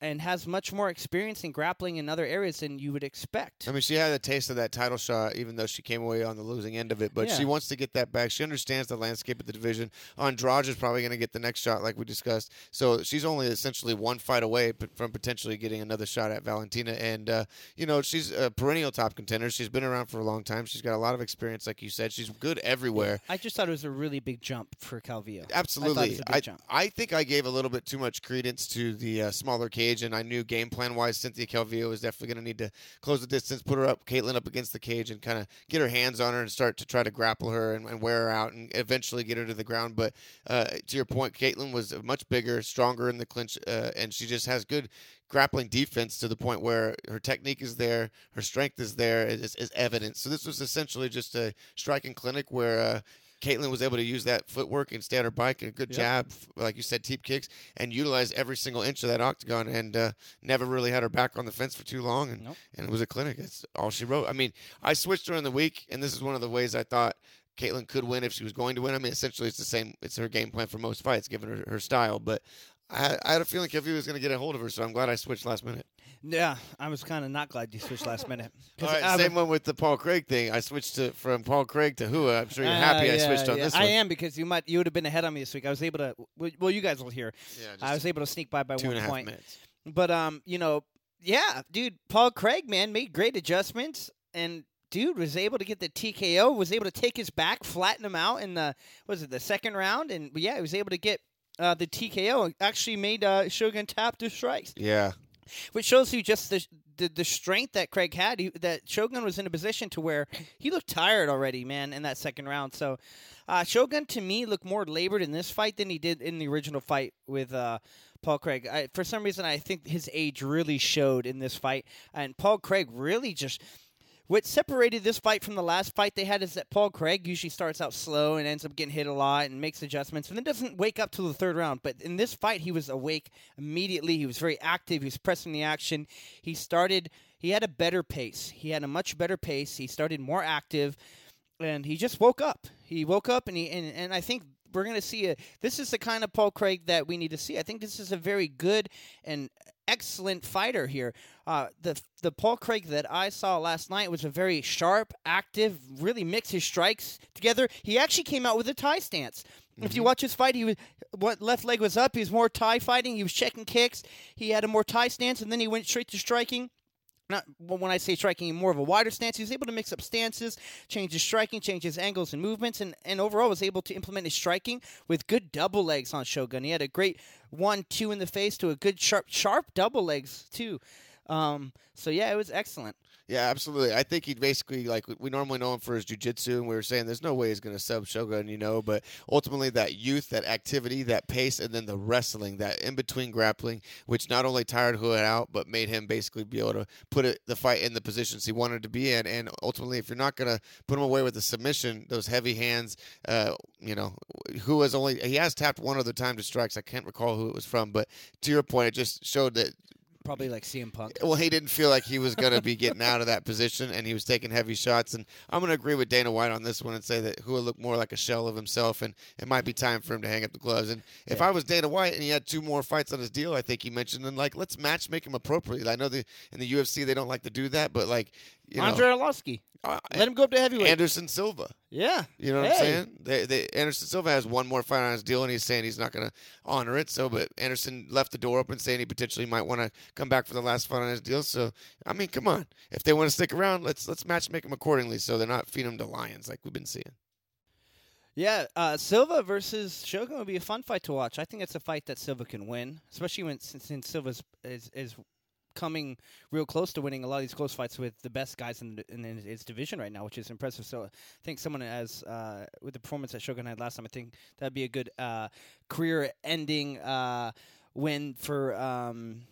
and has much more experience in grappling in other areas than you would expect. I mean, she had a taste of that title shot, even though she came away on the losing end of it. But she wants to get that back. She understands the landscape of the division. Andrade is probably going to get the next shot, like we discussed. So she's only essentially one fight away from potentially getting another shot at Valentina. And uh, you know, she's a perennial top contender. She's been around for a long time. She's got a lot of experience, like you said. She's good everywhere. I just thought it was a really big jump for Calvillo. Absolutely. was a big I, jump. I think I gave a little bit too much credence to the uh, smaller cage, and I knew game plan wise, Cynthia Calvillo was definitely going to need to close the distance, put her up, Katlyn up against the cage, and kind of get her hands on her and start to try to grapple her and, and wear her out and eventually get her to the ground. But uh, to your point, Katlyn was much bigger, stronger in the clinch, uh, and she just has good grappling defense to the point where her technique is there, her strength is there, is, is evident. So this was essentially just a striking clinic where. Uh, Katlyn was able to use that footwork and stay on her bike and a good Yep. jab, like you said, teep kicks, and utilize every single inch of that octagon, and uh, never really had her back on the fence for too long. And, Nope. and it was a clinic. That's all she wrote. I mean, I switched during the week, and this is one of the ways I thought Katlyn could win if she was going to win. I mean, essentially, it's the same. It's her game plan for most fights, given her, her style. But I, had- I had a feeling Kevin was going to get a hold of her, so I'm glad I switched last minute. Yeah, I was kind of not glad you switched last minute. All right, I same one with the Paul Craig thing. I switched to from Paul Craig to Rua. I'm sure you're Ah, happy I yeah, switched on yeah. this I one. am because you might you would have been ahead on me this week. I was able to. well- Well, you guys will hear. Yeah, I was able to sneak by by two one and a half point. minutes. But um, you know, yeah, dude, Paul Craig, man, made great adjustments, and dude was able to get the TKO. Was able to take his back, flatten him out in the was it the second round, and yeah, he was able to get. Uh, the TKO actually made uh, Shogun tap to strikes, Yeah. which shows you just the the, the strength that Craig had. He, that Shogun was in a position to where he looked tired already, man, in that second round. So uh, Shogun to me looked more labored in this fight than he did in the original fight with uh, Paul Craig. I, for some reason, I think his age really showed in this fight, and Paul Craig really just. What separated this fight from the last fight they had is that Paul Craig usually starts out slow and ends up getting hit a lot and makes adjustments and then doesn't wake up till the third round. But in this fight, he was awake immediately. He was very active. He was pressing the action. He started. He had a better pace. He had a much better pace. He started more active, and he just woke up. He woke up, and he and, and I think we're going to see a. This is the kind of Paul Craig that we need to see. I think this is a very good and excellent fighter here. Uh, the the Paul Craig that I saw last night was a very sharp, active, really mixed his strikes together. He actually came out with a Thai stance. If you watch his fight, he was what left leg was up. He was more Thai fighting. He was checking kicks. He had a more Thai stance, and then he went straight to striking not when I say striking, more of a wider stance. He was able to mix up stances, change his striking, change his angles and movements, and, and overall was able to implement his striking with good double legs on Shogun. He had a great one, two in the face to a good sharp, sharp double legs too. Um, so yeah, it was excellent. Yeah, absolutely. I think he basically like we normally know him for his jujitsu, and we were saying there's no way he's going to sub Shogun, you know. But ultimately, that youth, that activity, that pace, and then the wrestling, that in between grappling, which not only tired Hood out, but made him basically be able to put it, the fight in the positions he wanted to be in. And ultimately, if you're not going to put him away with a submission, those heavy hands, uh, you know, who has only he has tapped one other time to strikes. I can't recall who it was from, but to your point, it just showed that Probably like CM Punk. well, he didn't feel like he was going to be getting out of that position, and he was taking heavy shots. And I'm going to agree with Dana White on this one and say that Rua looked more like a shell of himself, and it might be time for him to hang up the gloves. And if Yeah. I was Dana White and he had two more fights on his deal, I think he mentioned, then like let's match make him appropriately. I know the in the UFC they don't like to do that, but like you Andrei know, Arlovsky. uh, Let him go up to heavyweight. Anderson Silva. yeah. You know what I'm saying? They, they, Anderson Silva has one more fight on his deal, and he's saying he's not going to honor it. So, but Anderson left the door open, saying he potentially might want to come back for the last fight on his deal. So, I mean, come on, if they want to stick around, let's let's match make them accordingly, so they're not feeding them to lions like we've been seeing. Yeah, uh, Silva versus Shogun would be a fun fight to watch. I think it's a fight that Silva can win, especially when since, since Silva's is is coming real close to winning a lot of these close fights with the best guys in, in his division right now, which is impressive. So I think someone as uh, with the performance that Shogun had last time, I think that'd be a good uh, career-ending uh, win for. Um,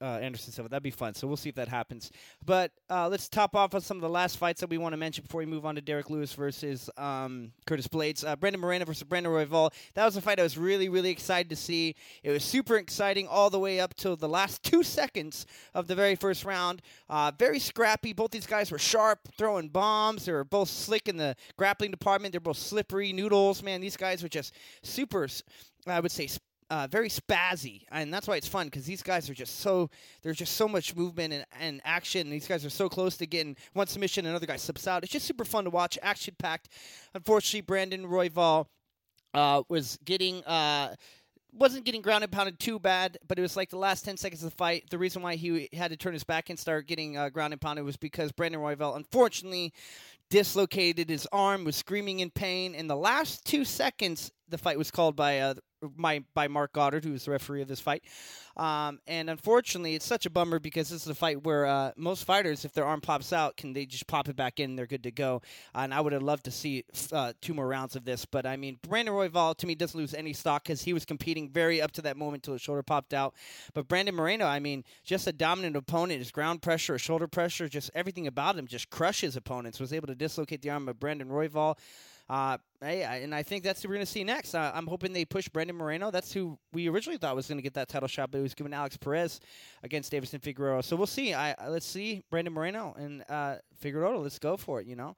uh, Anderson Silva. That'd be fun. So we'll see if that happens. But uh, let's top off on some of the last fights that we want to mention before we move on to Derrick Lewis versus um, Curtis Blaydes. Uh, Brandon Moreno versus Brandon Royval. That was a fight I was really, really excited to see. It was super exciting all the way up till the last two seconds of the very first round. Uh, very scrappy. Both these guys were sharp, throwing bombs. They were both slick in the grappling department. They're both slippery noodles. Man, these guys were just super. I would say uh, very spazzy, and that's why it's fun because these guys are just so there's just so much movement and, and action. These guys are so close to getting one submission, another guy slips out. It's just super fun to watch, action packed. Unfortunately, Brandon Royval uh, was getting. Uh, wasn't getting ground and pounded too bad, but it was like the last 10 seconds of the fight. The reason why he had to turn his back and start getting uh, ground and pounded was because Brandon Royval, unfortunately, dislocated his arm, was screaming in pain. In the last two seconds, the fight was called by uh, my by Marc Goddard, who was the referee of this fight. Um, and unfortunately, it's such a bummer because this is a fight where uh, most fighters, if their arm pops out, can they just pop it back in? They're good to go. and I would have loved to see uh, two more rounds of this. But I mean, Brandon Royval to me doesn't lose any stock because he was competing very up to that moment till his shoulder popped out. But Brandon Moreno, I mean, just a dominant opponent. His ground pressure, his shoulder pressure, just everything about him just crushes opponents. Was able to dislocate the arm of Brandon Royval. Uh, hey, and I think that's who we're going to see next. Uh, I'm hoping they push Brandon Moreno. That's who we originally thought was going to get that title shot, but it was given Alex Perez against Davison Figueroa. So we'll see. I let's see Brandon Moreno and uh, Figueroa. Let's go for it. You know.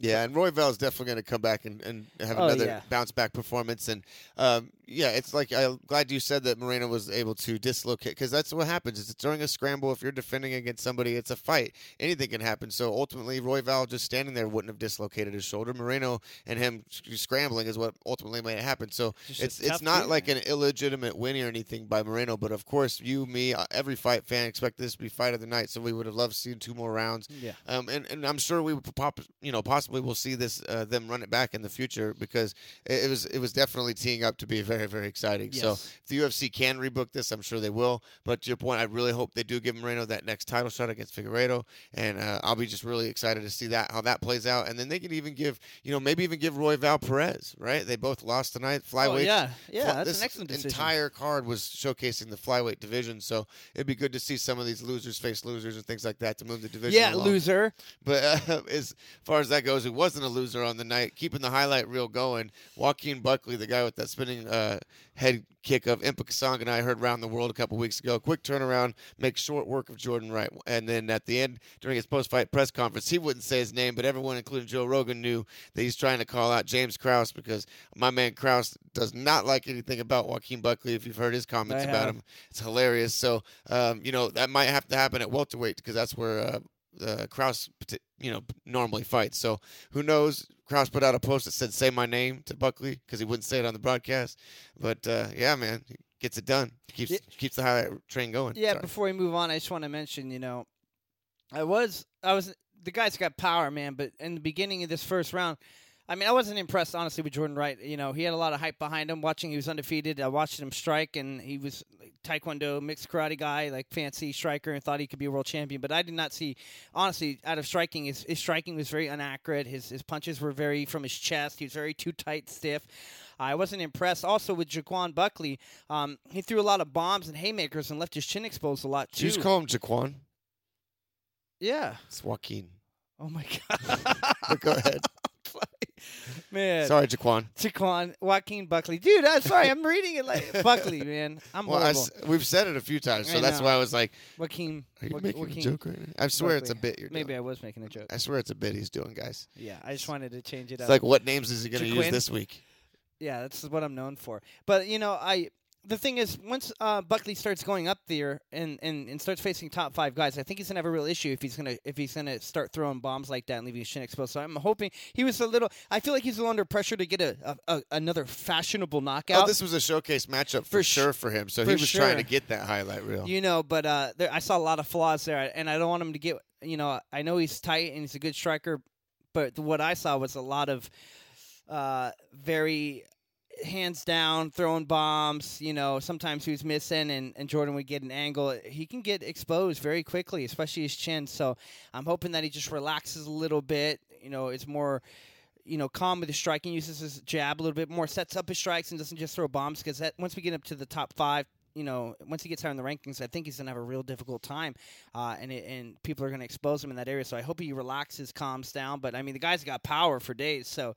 Yeah, and Roy is definitely going to come back and, and have Oh, another yeah. bounce back performance. And um, yeah, it's like I'm glad you said that Moreno was able to dislocate because that's what happens. It's during a scramble. If you're defending against somebody, it's a fight. Anything can happen. So ultimately, Royval just standing there wouldn't have dislocated his shoulder. Moreno and him scrambling is what ultimately made it happen. So a it's it's not dude, like man. an illegitimate win or anything by Moreno. But of course, you, me, uh, every fight fan expect this to be fight of the night. So we would have loved seeing two more rounds. Yeah. Um, and, and I'm sure we would pop, you know, possibly we'll see this uh, them run it back in the future because it, it was it was definitely teeing up to be very very exciting. So if the UFC can rebook this, I'm sure they will. But to your point, I really hope they do give Moreno that next title shot against Figueiredo, and uh, I'll be just really excited to see that how that plays out. And then they can even give, you know, maybe even give Royval Perez, right? They both lost tonight, flyweight. Oh, yeah, yeah. Fly- that's an excellent decision. entire card was showcasing the flyweight division, so it'd be good to see some of these losers face losers and things like that to move the division. yeah, along. loser. But uh, as far as that goes, who wasn't a loser on the night, keeping the highlight reel going, Joaquin Buckley, the guy with that spinning uh, head kick of Impa Kasanga, and I heard around the world a couple weeks ago. Quick turnaround, makes short work of Jordan Wright. And then at the end, during his post fight press conference, he wouldn't say his name, but everyone, including Joe Rogan, knew that he's trying to call out James Krause because my man Krause does not like anything about Joaquin Buckley. If you've heard his comments I about have. him, it's hilarious. So, um, you know, that might have to happen at welterweight because that's where. Uh, uh, Krause, you know, normally fights. So who knows? Krause put out a post that said "Say my name" to Buckley because he wouldn't say it on the broadcast. But uh, yeah, man, he gets it done. Keeps Yeah. keeps the highlight train going. Yeah, Sorry. before we move on, I just want to mention, you know, I was, I was, the guy's got power, man. But in the beginning of this first round, I mean, I wasn't impressed, honestly, with Jordan Wright. You know, he had a lot of hype behind him. Watching, he was undefeated. I watched him strike, and he was taekwondo mixed karate guy, like fancy striker, and thought he could be a world champion. But I did not see, honestly, out of striking, his, his striking was very inaccurate. His his punches were very from his chest. He was very too tight, stiff. I wasn't impressed. Also with Jaquan Buckley, um, he threw a lot of bombs and haymakers and left his chin exposed a lot Did you too. just call him Jaquan? yeah. It's Joaquin. Oh my god. Go ahead. Man. Sorry, Jaquan. Jaquan Joaquin Buckley, dude. I'm sorry. I'm reading it like Buckley, man. I'm Well, horrible. s- we've said it a few times, so I that's know. why I was like, Joaquin. "Are you Joaqu- making Joaquin a joke right now?" I swear it's a bit you're Maybe doing. I was making a joke. I swear it's a bit he's doing, guys. Yeah, I just wanted to change it It's up. like, what names is he going to use this week? yeah, that's what I'm known for. But you know, I the thing is, once uh, Buckley starts going up there and, and, and starts facing top five guys, I think he's gonna have a real issue if he's gonna if he's gonna start throwing bombs like that and leaving his chin exposed. So I'm hoping he was a little. I feel like he's a little under pressure to get a, a, a another fashionable knockout. Oh, this was a showcase matchup for, For sure for him. So for he was trying to get that highlight reel. You know, but uh, there, I saw a lot of flaws there, and I don't want him to get. You know, I know he's tight and he's a good striker, but what I saw was a lot of uh, very hands down throwing bombs. You know, sometimes he was missing, and, and Jordan would get an angle. He can get exposed very quickly, especially his chin. So I'm hoping that he just relaxes a little bit. You know, it's more. You know, calm with his striking, uses his jab a little bit more, sets up his strikes, and doesn't just throw bombs. Because once we get up to the top five, you know, once he gets higher in the rankings, I think he's gonna have a real difficult time, uh, and it, and people are gonna expose him in that area. So I hope he relaxes, calms down. But I mean, the guy's got power for days, so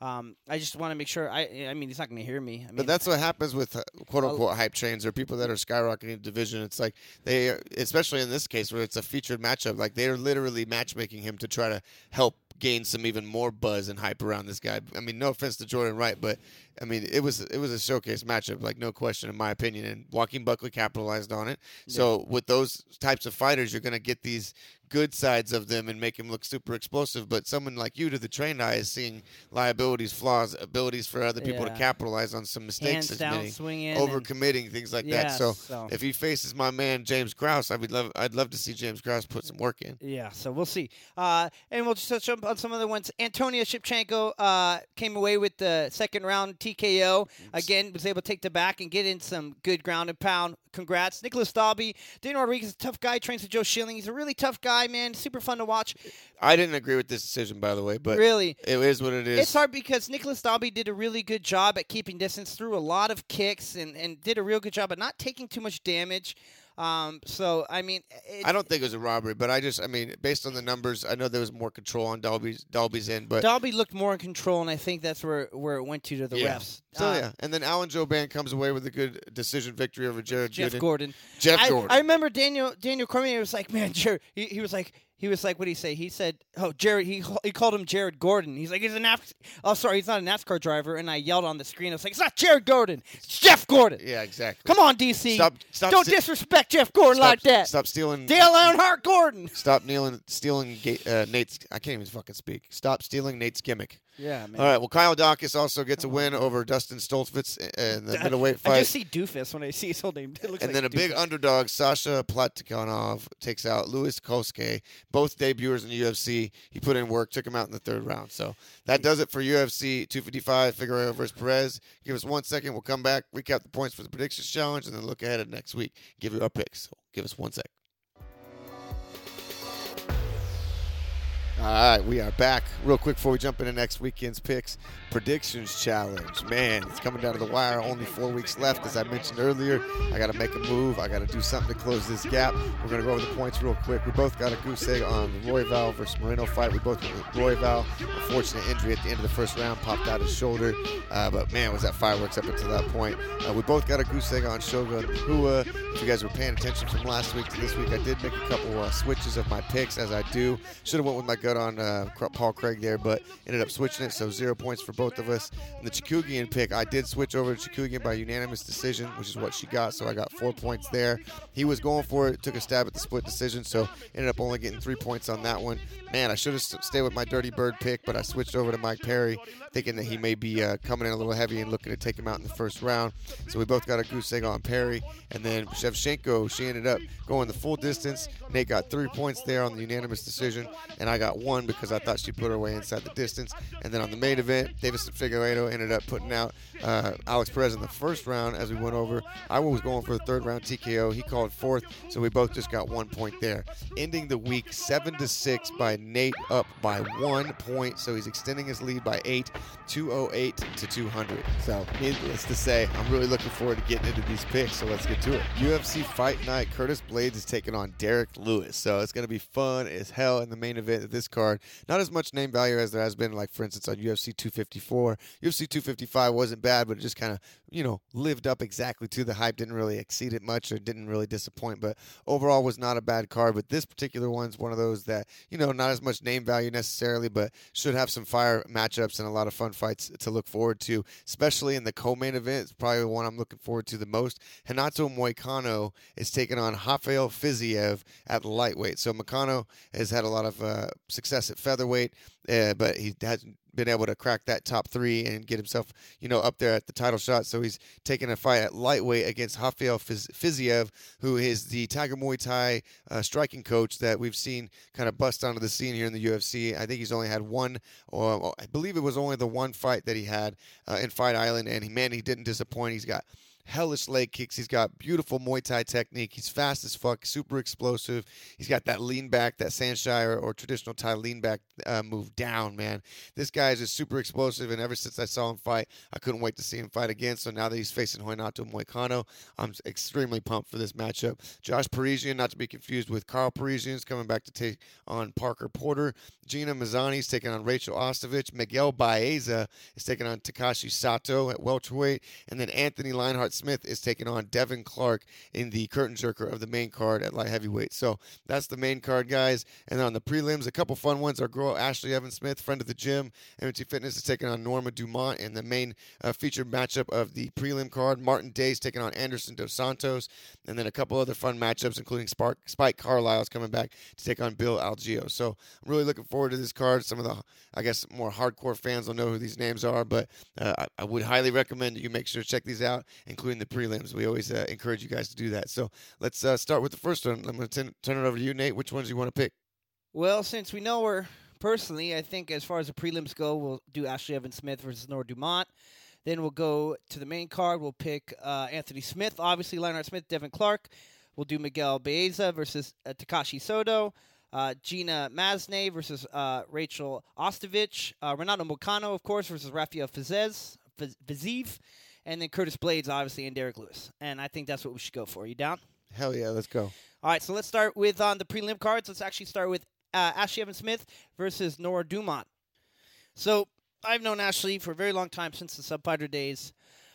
um, I just want to make sure. I I mean, he's not gonna hear me. I mean, But that's what happens with uh, quote unquote hype trains or people that are skyrocketing division. It's like they, especially in this case where it's a featured matchup, like they're literally matchmaking him to try to help gain some even more buzz and hype around this guy. I mean, no offense to Jordan Wright, but I mean it was it was a showcase matchup, like no question in my opinion. And Joaquin Buckley capitalized on it. So with those types of fighters, you're going to get these good sides of them and make him look super explosive. But someone like you, to the trained eye, is seeing liabilities, flaws, abilities for other people to capitalize on some mistakes hands down swinging, and- overcommitting, things like Yeah, that. So, so- if he faces my man James Krause, I would love, I'd love to see James Krause put some work in. Yeah, so we'll see. Uh, and we'll just touch up on some other ones. Antonio Shevchenko uh, came away with the second round TKO. Again, was able to take the back and get in some good ground and pound. Congrats. Nicolas Dalby. Daniel Rodriguez, a tough guy, trains with Joe Schilling. He's a really tough guy, man. Super fun to watch. I didn't agree with this decision, by the way, but really. it is what it is. It's hard because Nicolas Dalby did a really good job at keeping distance, threw a lot of kicks, and, and did a real good job at not taking too much damage. Um, so, I mean, it, I don't think it was a robbery, but I just, I mean, based on the numbers, I know there was more control on Dalby's Dalby's end, but Dalby looked more in control, and I think that's where, where it went to to the Yeah. refs. so Uh, yeah. And then Alan Jouban comes away with a good decision victory over Jared Jeff Gooden. Gordon. Jeff I, Gordon. I remember Daniel Daniel Cormier was like, man, Jared. He, he was like, he was like, what did he say? He said, oh, Jared. He he called him Jared Gordon. He's like, he's a NASCAR. Oh, sorry, he's not a NASCAR driver. And I yelled on the screen. I was like, it's not Jared Gordon. It's Jeff Gordon. yeah, exactly. Come on, DC. Stop- stop Don't sti- disrespect Jeff Gordon stop, like that. Stop stealing. Dale Earnhardt Gordon. Stop kneeling, stealing uh, Nate's. I can't even fucking speak. Stop stealing Nate's gimmick. Yeah, man. All right. Well, Kyle Daukaus also gets a win over Dustin Stoltzfus in the middleweight fight. I just see Doofus when I see his whole name. And like then a big underdog, Sasha Platikonov, takes out Louis Cosce. Both debuters in the UFC. He put in work, took him out in the third round. So that does it for UFC 255, Figueroa versus Perez. Give us one second. We'll come back, recap the points for the predictions challenge, and then look ahead at next week. Give you our picks. So give us one sec. All right, we are back. Real quick before we jump into next weekend's picks, predictions challenge. Man, it's coming down to the wire. Only four weeks left, as I mentioned earlier. I got to make a move. I got to do something to close this gap. We're gonna go over the points real quick. We both got a goose egg on the Royval versus Moreno fight. We both went with Royval. Unfortunate injury at the end of the first round, popped out his shoulder. Uh, but man, was that fireworks up until that point. Uh, we both got a goose egg on Shogun Rua. If you guys were paying attention from last week to this week, I did make a couple uh, switches of my picks as I do. Should have went with my gut on uh, Paul Craig there, but ended up switching it. So zero points for both of us. And the Chookagian pick, I did switch over to Chookagian by unanimous decision, which is what she got. So I got four points there. He was going for it, took a stab at the split decision, so ended up only getting three points on that one. Man, I should have stayed with my Dirty Bird pick, but I switched over to Mike Perry, thinking that he may be uh, coming in a little heavy and looking to take him out in the first round. So we both got a goose egg on Perry, and then Shevchenko, she ended up going the full distance. Nate got three points there on the unanimous decision, and I got one because I thought she put her way inside the distance. And then on the main event, Deiveson Figueiredo ended up putting out uh, Alex Perez in the first round as we went over. I was going for the third round TKO. He called fourth, so we both just got one point there. Ending the week seven to six by Nate up by one point, so he's extending his lead by eight, 208 to 200. So needless to say, I'm really looking forward to getting into these picks. So let's get to it. UFC Fight Night. Curtis Blaydes is taking on Derrick Lewis, so it's going to be fun as hell in the main event of this card. Not as much name value as there has been, like for instance on UFC 254. UFC 255 wasn't bad, but it just kind of you know lived up exactly to the hype. Didn't really exceed it much, or didn't really disappoint. But overall, was not a bad card. But this particular one's one of those that you know not as much name value necessarily, but should have some fire matchups and a lot of fun fights to look forward to, especially in the co-main event. It's probably the one I'm looking forward to the most. Renato Moicano is taking on Rafael Fiziev at lightweight. So Moicano has had a lot of uh, success at featherweight, uh, but he hasn't been able to crack that top three and get himself, you know, up there at the title shot. So he's taking a fight at lightweight against Rafael Fiziev, who is the Tiger Muay Thai uh, striking coach that we've seen kind of bust onto the scene here in the UFC. I think he's only had one, or I believe it was only the one fight that he had uh, in Fight Island, and he, man, he didn't disappoint. He's got hellish leg kicks. He's got beautiful Muay Thai technique. He's fast as fuck, super explosive. He's got that lean back, that Saenchai or traditional Thai lean back uh, move down, man. This guy is just super explosive, and ever since I saw him fight, I couldn't wait to see him fight again. So now that he's facing Renato Moicano, I'm extremely pumped for this matchup. Josh Parisian, not to be confused with Carl Parisian, is coming back to take on Parker Porter. Gina Mazany is taking on Rachel Ostovich. Miguel Baeza is taking on Takashi Sato at welterweight, and then Anthony Lionheart Smith is taking on Devin Clark in the curtain jerker of the main card at light heavyweight. So that's the main card, guys. And on the prelims, a couple fun ones. Our girl Ashley Evans Smith, friend of the gym, MT Fitness, is taking on Norma Dumont in the main uh, featured matchup of the prelim card. Martin Days taking on Anderson Dos Santos, and then a couple other fun matchups, including Spark, Spike Carlyle is coming back to take on Bill Algeo. So I'm really looking forward to this card. Some of the, I guess, more hardcore fans will know who these names are, but uh, I, I would highly recommend that you make sure to check these out, including the prelims. We always uh, encourage you guys to do that. So let's uh, start with the first one. I'm going to turn it over to you, Nate. Which ones do you want to pick? Well, since we know her personally, I think as far as the prelims go, we'll do Ashley Evans Smith versus Nora Dumont. Then we'll go to the main card. We'll pick uh, Anthony Smith, obviously Leonard Smith, Devin Clark. We'll do Miguel Baeza versus uh, Takashi Soto. Uh, Gina Mazany versus uh, Rachel Ostovich. Uh, Renato Moicano, of course, versus Rafael Fizez, Fiziev and then Curtis Blaydes, obviously, and Derrick Lewis. And I think that's what we should go for. You down? Hell yeah, let's go. All right, so let's start with on um, the prelim cards. Let's actually start with uh, Ashley Evans Smith versus Nora Dumont. So I've known Ashley for a very long time since the Subfighter days.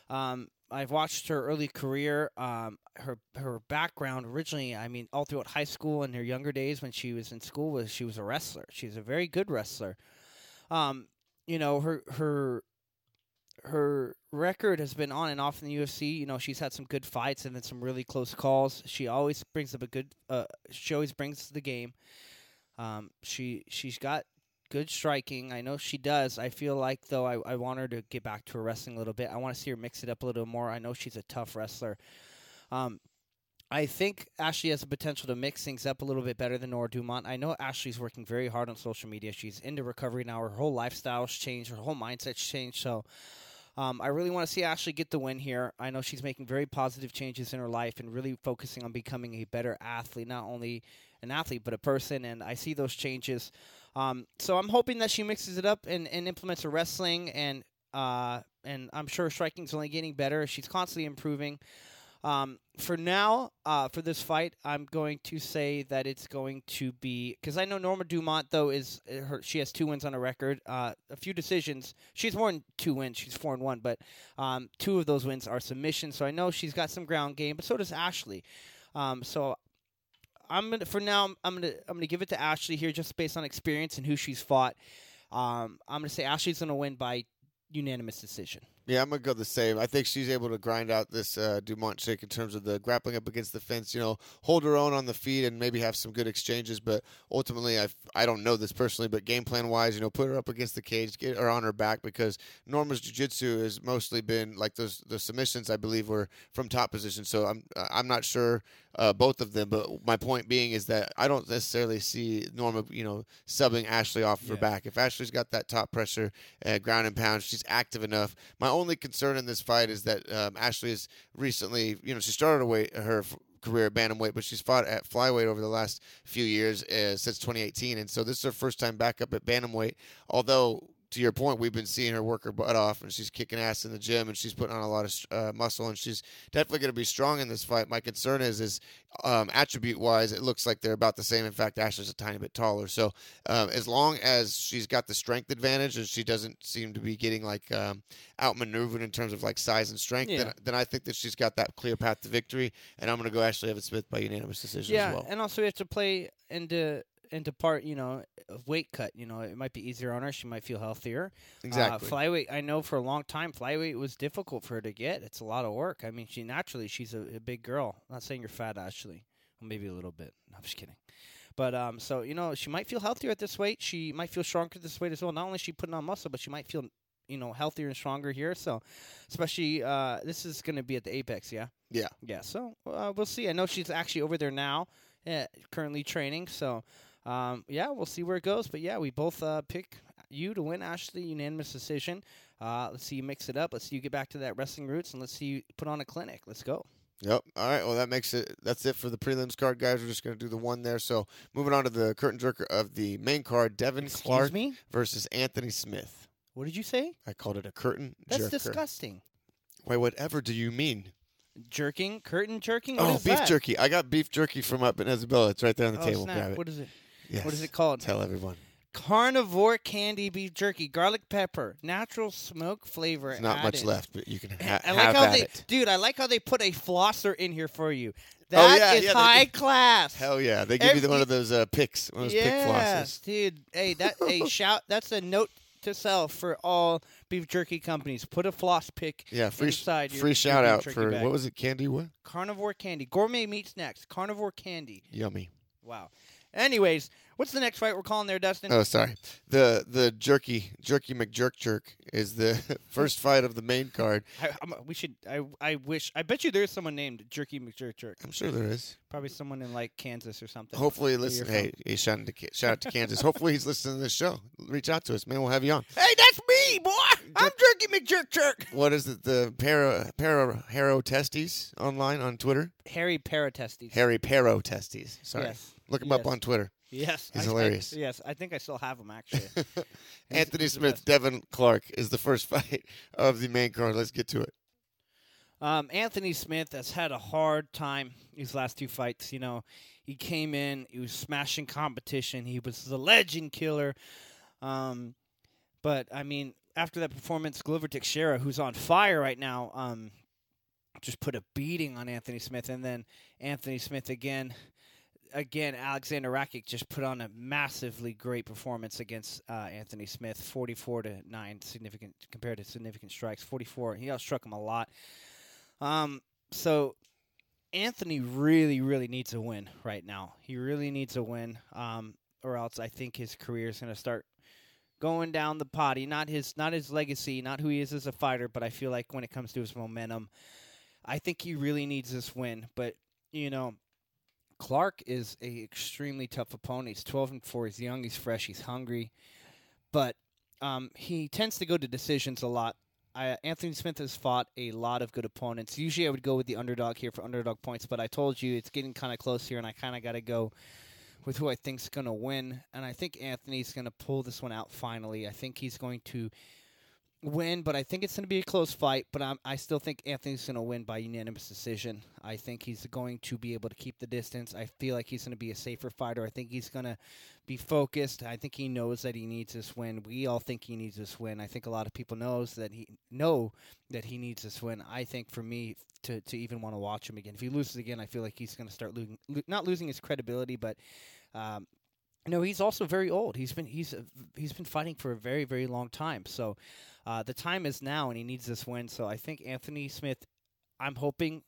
Um, I've watched her early career. Um, her her background originally, I mean, all throughout high school and her younger days when she was in school was she was a wrestler. She's a very good wrestler. Um, you know, her her her record has been on and off in the UFC. You know, she's had some good fights and then some really close calls. She always brings up a good. Uh, she always brings the game. Um, she she's got good striking. I know she does. I feel like though I, I want her to get back to her wrestling a little bit. I want to see her mix it up a little more. I know she's a tough wrestler. Um, I think Ashley has the potential to mix things up a little bit better than Nora Dumont. I know Ashley's working very hard on social media. She's into recovery now. Her whole lifestyle's changed. Her whole mindset's changed. So um, I really want to see Ashley get the win here. I know she's making very positive changes in her life and really focusing on becoming a better athlete, not only an athlete, but a person. And I see those changes. Um, so I'm hoping that she mixes it up and, and implements her wrestling. And, uh, and I'm sure striking's only getting better. She's constantly improving. Um, for now, uh, for this fight, I'm going to say that it's going to be because I know Norma Dumont though is uh, her. She has two wins on a record, uh, a few decisions. She's more than two wins. She's four and one, but um, two of those wins are submissions. So I know she's got some ground game, but so does Ashley. Um, so I'm gonna for now. I'm gonna I'm gonna give it to Ashley here, just based on experience and who she's fought. Um, I'm gonna say Ashley's gonna win by unanimous decision. Yeah, I'm gonna go the same. I think she's able to grind out this uh, Dumont chick in terms of the grappling up against the fence. You know, hold her own on the feet and maybe have some good exchanges. But ultimately, I I don't know this personally, but game plan wise, you know, put her up against the cage, get her on her back because Norma's jiu-jitsu has mostly been like those the submissions. I believe were from top position. So I'm I'm not sure uh, both of them. But my point being is that I don't necessarily see Norma, you know, subbing Ashley off of her back. If Ashley's got that top pressure, uh, ground and pound, she's active enough. My only concern in this fight is that um, Ashley has recently, you know, she started weight, her career at bantamweight, but she's fought at flyweight over the last few years uh, since 2018, and so this is her first time back up at bantamweight. Although to your point, we've been seeing her work her butt off, and she's kicking ass in the gym, and she's putting on a lot of uh, muscle, and she's definitely going to be strong in this fight. My concern is, is um, attribute wise, it looks like they're about the same. In fact, Ashley's a tiny bit taller. So um, as long as she's got the strength advantage, and she doesn't seem to be getting like um, outmaneuvered in terms of like size and strength, then, Yeah. then I think that she's got that clear path to victory. And I'm going to go Ashley Evans Smith by unanimous decision Yeah, as well. and also we have to play into into part, you know, of weight cut. You know, it might be easier on her. She might feel healthier. Exactly. Uh, flyweight, I know for a long time, flyweight was difficult for her to get. It's a lot of work. I mean, she naturally she's a, a big girl. not saying you're fat, Ashley. Well, maybe a little bit. No, I'm just kidding. But um, so you know, she might feel healthier at this weight. She might feel stronger at this weight as well. Not only is she putting on muscle, but she might feel you know healthier and stronger here. So, especially uh, this is going to be at the Apex, yeah. Yeah. Yeah. So uh, we'll see. I know she's actually over there now, uh, currently training. So um, yeah, we'll see where it goes. But yeah, we both uh, pick you to win, Ashley, unanimous decision. Uh, let's see you mix it up. Let's see you get back to that wrestling roots, and let's see you put on a clinic. Let's go. Yep. All right. Well, that makes it. That's it for the prelims card, guys. We're just going to do the one there. So moving on to the curtain jerker of the main card, Devin Excuse Clark me. versus Anthony Smith. What did you say? I called it a curtain jerk. That's jerker. disgusting. Why? whatever do you mean? Jerking, curtain jerking. What oh, beef that? jerky. I got beef jerky from up in Isabella. It's right there on the Oh, table. snap. Grab it. What is it? Yes. What is it called? Tell everyone. Carnivore candy beef jerky, garlic pepper, natural smoke flavor. There's not much left, but you can ha- I like have how they, it. dude. I like how they put a flosser in here for you. Oh, That is yeah, yeah, high do. class. Hell yeah! They give you one of those uh, picks, one of those pick yes, flosses. dude. Hey, that a shout. That's a note to self for all beef jerky companies. Put a floss pick Yeah, free inside your- free your shout out for bag. what was it? Candy? What? carnivore candy, gourmet meat snacks, carnivore candy. Yummy. Wow. Anyways, what's the next fight we're calling there, Dustin? Oh, sorry. The the jerky jerky McJerk jerk is the first fight of the main card. I, I'm, we should. I. I wish. I bet you there's someone named Jerky McJerk Jerk. I'm sure there is. Probably someone in like Kansas or something. Hopefully, listen. Hey, hey, shout out to shout out to Kansas. Hopefully, he's listening to this show. Reach out to us, man. We'll have you on. Hey, that's me, boy. I'm Jerky McJerk Jerk. What is it? The para para Haro testes online on Twitter. Harry Paratestes. Harry Pero testes. Sorry, Yes. look him up on Twitter. Yes. He's I- I- hilarious. yes, I think I still have him actually. Anthony Smith. Devin Clark is the first fight of the main card. Let's get to it. Um, Anthony Smith has had a hard time these last two fights. You know, he came in, he was smashing competition. He was the legend killer. Um, but I mean, after that performance, Glover Teixeira, who's on fire right now, um, just put a beating on Anthony Smith, and then Anthony Smith again. Again, Alexander Rakic just put on a massively great performance against uh, Anthony Smith, forty-four to nine, significant compared to significant strikes. Forty-four, he outstruck him a lot. Um, so Anthony really, really needs a win right now. He really needs a win, um, or else I think his career is going to start going down the potty. Not his, not his legacy, not who he is as a fighter, but I feel like when it comes to his momentum, I think he really needs this win. But you know, Clark is a extremely tough opponent. He's twelve and four. He's young. He's fresh. He's hungry, but um, he tends to go to decisions a lot. I, Anthony Smith has fought a lot of good opponents. Usually, I would go with the underdog here for underdog points, but I told you it's getting kind of close here, and I kind of got to go with who I think's going to win. And I think Anthony's going to pull this one out finally. I think he's going to win, but I think it's going to be a close fight. But I'm, I still think Anthony's going to win by unanimous decision. I think he's going to be able to keep the distance. I feel like he's going to be a safer fighter. I think he's going to be focused. I think he knows that he needs this win. We all think he needs this win. I think a lot of people knows that he know that he needs this win. I think for me to to even want to watch him again, if he loses again, I feel like he's going to start losing, lo- not losing his credibility, but um, No, he's also very old. He's been he's he's been fighting for a very very long time. So uh, the time is now, and he needs this win. So I think Anthony Smith. I'm hoping,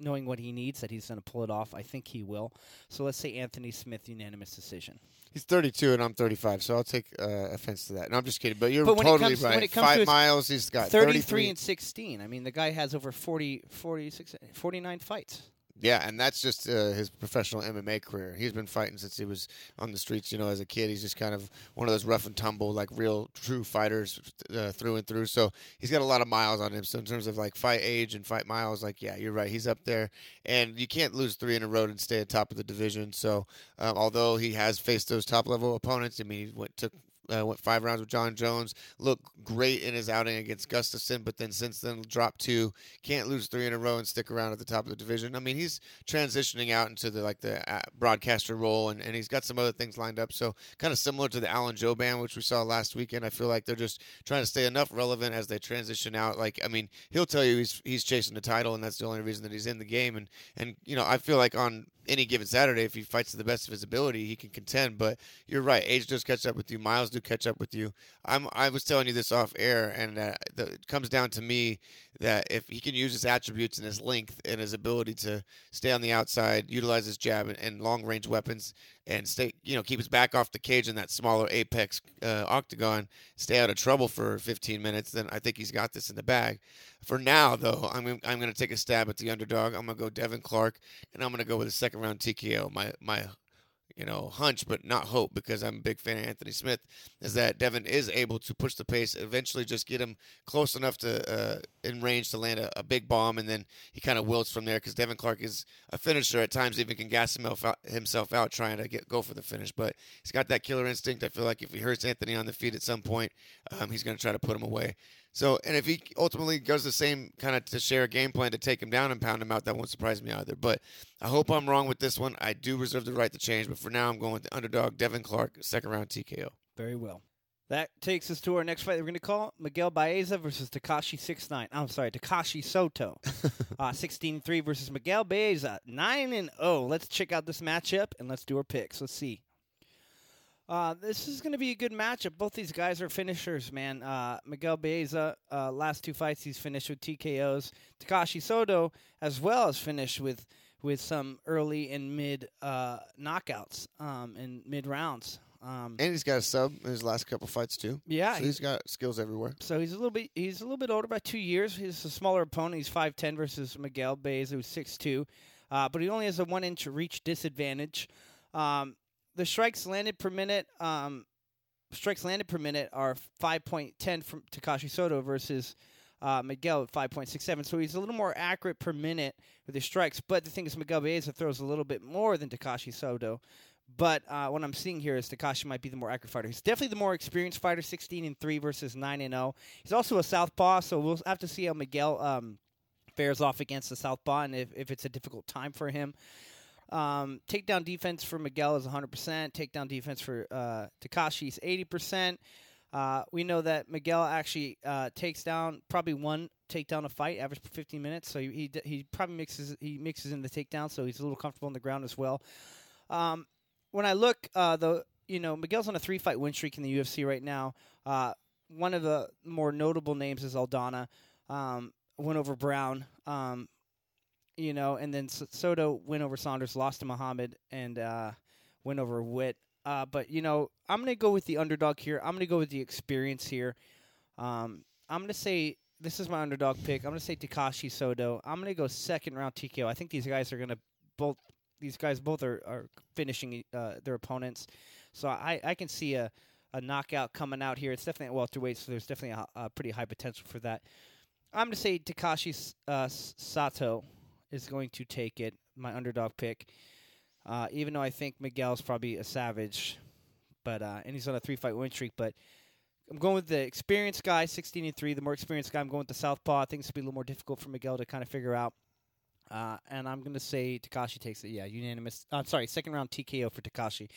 knowing what he needs, that he's going to pull it off. I think he will. So let's say Anthony Smith unanimous decision. He's 32 and I'm 35, so I'll take uh, offense to that. No, I'm just kidding. But you're But totally comes- right. Five miles, he's got 33 33 and 16. I mean, the guy has over 40, 46, 49 fights. Yeah, and that's just uh, his professional MMA career. He's been fighting since he was on the streets. You know, as a kid, he's just kind of one of those rough and tumble, like real true fighters uh, through and through. So he's got a lot of miles on him. So in terms of like fight age and fight miles, like yeah, you're right. He's up there, and you can't lose three in a row and stay at top of the division. So um, although he has faced those top level opponents, I mean, he went took uh, went five rounds with Jon Jones. Looked great in his outing against Gustafsson, but then since then dropped two. Can't lose three in a row and stick around at the top of the division. I mean, he's transitioning out into the like the uh, broadcaster role, and, and he's got some other things lined up. So kind of similar to the Alan Jouban, which we saw last weekend. I feel like they're just trying to stay enough relevant as they transition out. Like, I mean, he'll tell you he's he's chasing the title, and that's the only reason that he's in the game. And and you know, I feel like on any given Saturday, if he fights to the best of his ability, he can contend. But you're right, age does catch up with you. Miles do catch up with you. I'm I was telling you this off air, and uh, the, it comes down to me that if he can use his attributes and his length and his ability to stay on the outside, utilize his jab and, and long range weapons, and stay, you know, keep his back off the cage in that smaller apex uh, octagon, stay out of trouble for 15 minutes, then I think he's got this in the bag. For now, though, I'm I'm going to take a stab at the underdog. I'm going to go Devin Clark, and I'm going to go with a second round TKO. My my you know, hunch, but not hope, because I'm a big fan of Anthony Smith, is that Devin is able to push the pace, eventually just get him close enough to uh, in range to land a, a big bomb, and then he kind of wilts from there. Because Devin Clark is a finisher at times, even can gas himself out, himself out trying to get go for the finish. But he's got that killer instinct. I feel like if he hurts Anthony on the feet at some point, um, he's going to try to put him away. So, and if he ultimately goes the same kind of to share a game plan to take him down and pound him out, that won't surprise me either. But I hope I'm wrong with this one. I do reserve the right to change, but for now, I'm going with the underdog Devin Clark, second round TKO. Very well. That takes us to our next fight. We're going to call Miguel Baeza versus Takashi six nine. I'm sorry, Takashi Soto, uh, sixteen three versus Miguel Baeza nine and zero. Let's check out this matchup and let's do our picks. Let's see. Uh, this is going to be a good matchup. Both these guys are finishers, man. Uh, Miguel Baeza, uh, last two fights he's finished with TKOs. Takashi Soto as well as finished with with some early and mid uh, knockouts um, and mid rounds. Um, And he's got a sub in his last couple fights too. yeah, so he's, he's got skills everywhere. so he's a little bit he's a little bit older by two years. He's a smaller opponent. He's five ten versus Miguel Baeza, who's six two, uh, but he only has a one inch reach disadvantage. Um, the strikes landed per minute, um, strikes landed per minute are five point ten from Takashi Soto versus uh, Miguel at five point six seven. So he's a little more accurate per minute with his strikes. But the thing is, Miguel Baeza throws a little bit more than Takashi Soto. But uh, what I'm seeing here is Takashi might be the more accurate fighter. He's definitely the more experienced fighter, 16 and three versus nine and zero. He's also a southpaw, so we'll have to see how Miguel um, fares off against the southpaw and if, if it's a difficult time for him. Um, takedown defense for Miguel is 100%. Takedown defense for uh, Takashi is 80%. Uh, we know that Miguel actually uh, takes down probably one takedown a fight, average per 15 minutes. So he he, probably mixes he mixes in the takedown, so he's a little comfortable on the ground as well. Um, when I look, uh, you know Miguel's on a three fight win streak in the UFC right now. Uh, one of the more notable names is Aldana. Um, went over Brown. Um, you know, and then Soto went over Saunders, lost to Muhammad, and uh, went over Witt. Uh, but you know, I'm gonna go with the underdog here. I'm gonna go with the experience here. Um, I'm gonna say this is my underdog pick. I'm gonna say Takashi Soto. I'm gonna go second round TKO. I think these guys are gonna both. These guys both are, are finishing uh, their opponents, so I, I can see a, a knockout coming out here. It's definitely at welterweight, so there's definitely a, a pretty high potential for that. I'm gonna say Takashi uh, Sato is going to take it. My underdog pick. Uh, even though I think Miguel's probably a savage, but uh, and he's on a three fight win streak. But I'm going with the experienced guy, 16 and three. The more experienced guy, I'm going with the southpaw. I think gonna be a little more difficult for Miguel to kind of figure out. Uh, and I'm gonna say Takashi takes it. Yeah, unanimous. I'm sorry, second round TKO for Takashi.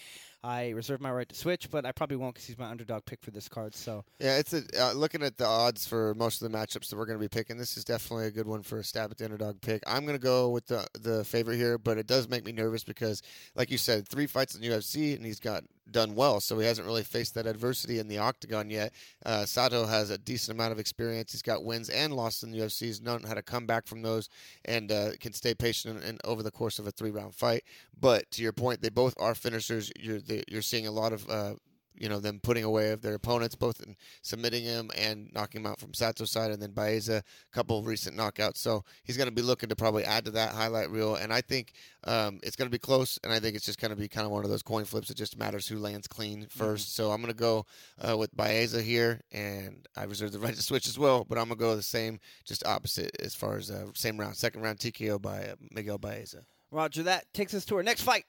I reserve my right to switch, but I probably won't because he's my underdog pick for this card. So Yeah, it's a, uh, looking at the odds for most of the matchups that we're going to be picking. This is definitely a good one for a stab at the underdog pick. I'm going to go with the the favorite here, but it does make me nervous because, like you said, three fights in UFC and he's got done well, so he hasn't really faced that adversity in the octagon yet. Uh, Sato has a decent amount of experience. He's got wins and losses in the UFC. He's known how to come back from those and uh, can stay patient and, and over the course of a three round fight. But to your point, they both are finishers. You're they, you're seeing a lot of uh, you know them putting away of their opponents, both in submitting him and knocking him out from Sato's side, and then Baeza, a couple of recent knockouts. So he's going to be looking to probably add to that highlight reel, and I think um, it's going to be close, and I think it's just going to be kind of one of those coin flips. It just matters who lands clean 1st Mm-hmm. So I'm going to go uh, with Baeza here, and I reserve the right to switch as well, but I'm going to go the same, just opposite as far as uh, same round, second round TKO by uh, Miguel Baeza. Roger that takes us to our next fight.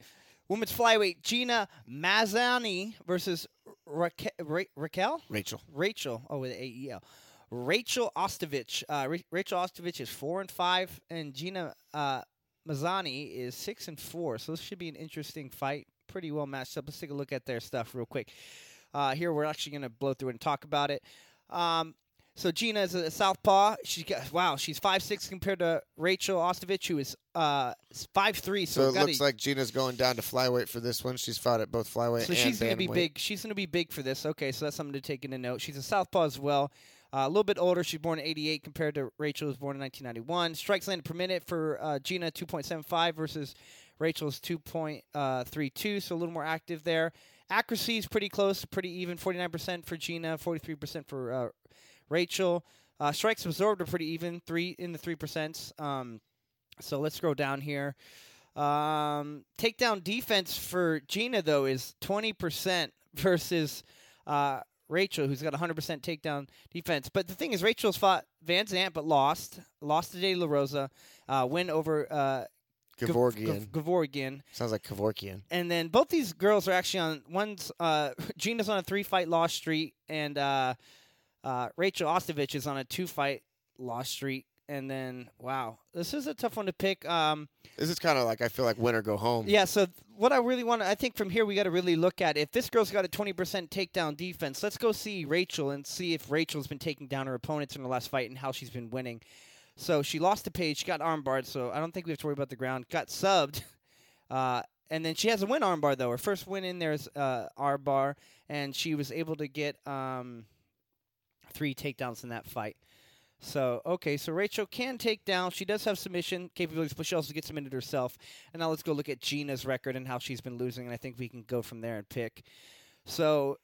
Women's flyweight Gina Mazany versus Raquel. Ra- Raquel? Rachel. Rachel. Oh, with A E L. Rachel Ostovich. Uh, Ra- Rachel Ostovich is four and five, and Gina uh, Mazany is six and four. So this should be an interesting fight. Pretty well matched up. Let's take a look at their stuff real quick. Uh, here we're actually going to blow through and talk about it. Um, so Gina is a southpaw. She's got wow. She's five six compared to Rachel Ostovich, who is uh five three. So, So it gotta- looks like Gina's going down to flyweight for this one. She's fought at both flyweight so and she's going to be bantamweight. big. She's going to be big for this. Okay, so that's something to take into note. She's a southpaw as well. Uh, a little bit older. She's born in '88 compared to Rachel, who was born in 1991. Strikes landed per minute for uh, Gina 2.75 versus Rachel's 2.32, so a little more active there. Accuracy is pretty close, pretty even. 49% for Gina, 43% for uh, Rachel. Uh, strikes absorbed are pretty even, three in the three percent. Um, so let's scroll down here. Um, takedown defense for Gina though is twenty percent versus uh, Rachel, who's got hundred percent takedown defense. But the thing is, Rachel's fought VanZant but lost. Lost to De La Rosa. Uh, win over uh, Gevorgyan. Gav- Gevorgyan. Sounds like Kevorkian. And then both these girls are actually on one's uh, Gina's on a three fight loss streak, and uh, uh, Rachel Ostovich is on a two fight loss streak. And then wow, this is a tough one to pick. Um, This is kind of like I feel like win or go home. yeah. So th- what I really want, to I think from here we got to really look at if this girl's got a twenty percent takedown defense. Let's go see Rachel and see if Rachel's been taking down her opponents in her last fight and how she's been winning. So she lost to Paige, she got armbarred, so I don't think we have to worry about the ground. Got subbed, uh, and then she has a win armbar though. Her first win in there is uh, armbar, and she was able to get um, three takedowns in that fight. So okay, so Rachel can take down. She does have submission capabilities, but she also gets submitted herself. And now let's go look at Gina's record and how she's been losing, and I think we can go from there and pick. So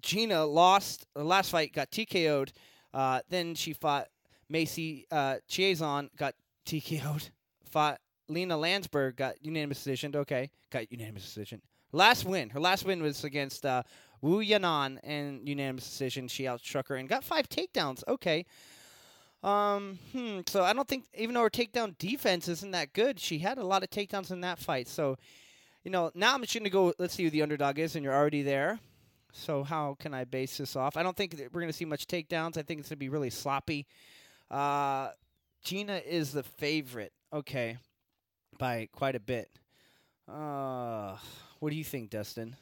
Gina lost the last fight, got TKO'd. Uh, then she fought Macy uh, Chiasson, got TKO'd. Fought Lena Länsberg, got unanimous decision. Okay, got unanimous decision. Last win, her last win was against uh, Wu Yanan, and unanimous decision. She outstruck her and got five takedowns. Okay. Um, hmm, so I don't think even though her takedown defense isn't that good, she had a lot of takedowns in that fight. So, you know, now I'm just gonna go. Let's see who the underdog is, and you're already there. So how can I base this off? I don't think we're gonna see much takedowns. I think it's gonna be really sloppy. Uh, Gina is the favorite. Okay, by quite a bit. Uh, what do you think, Dustin?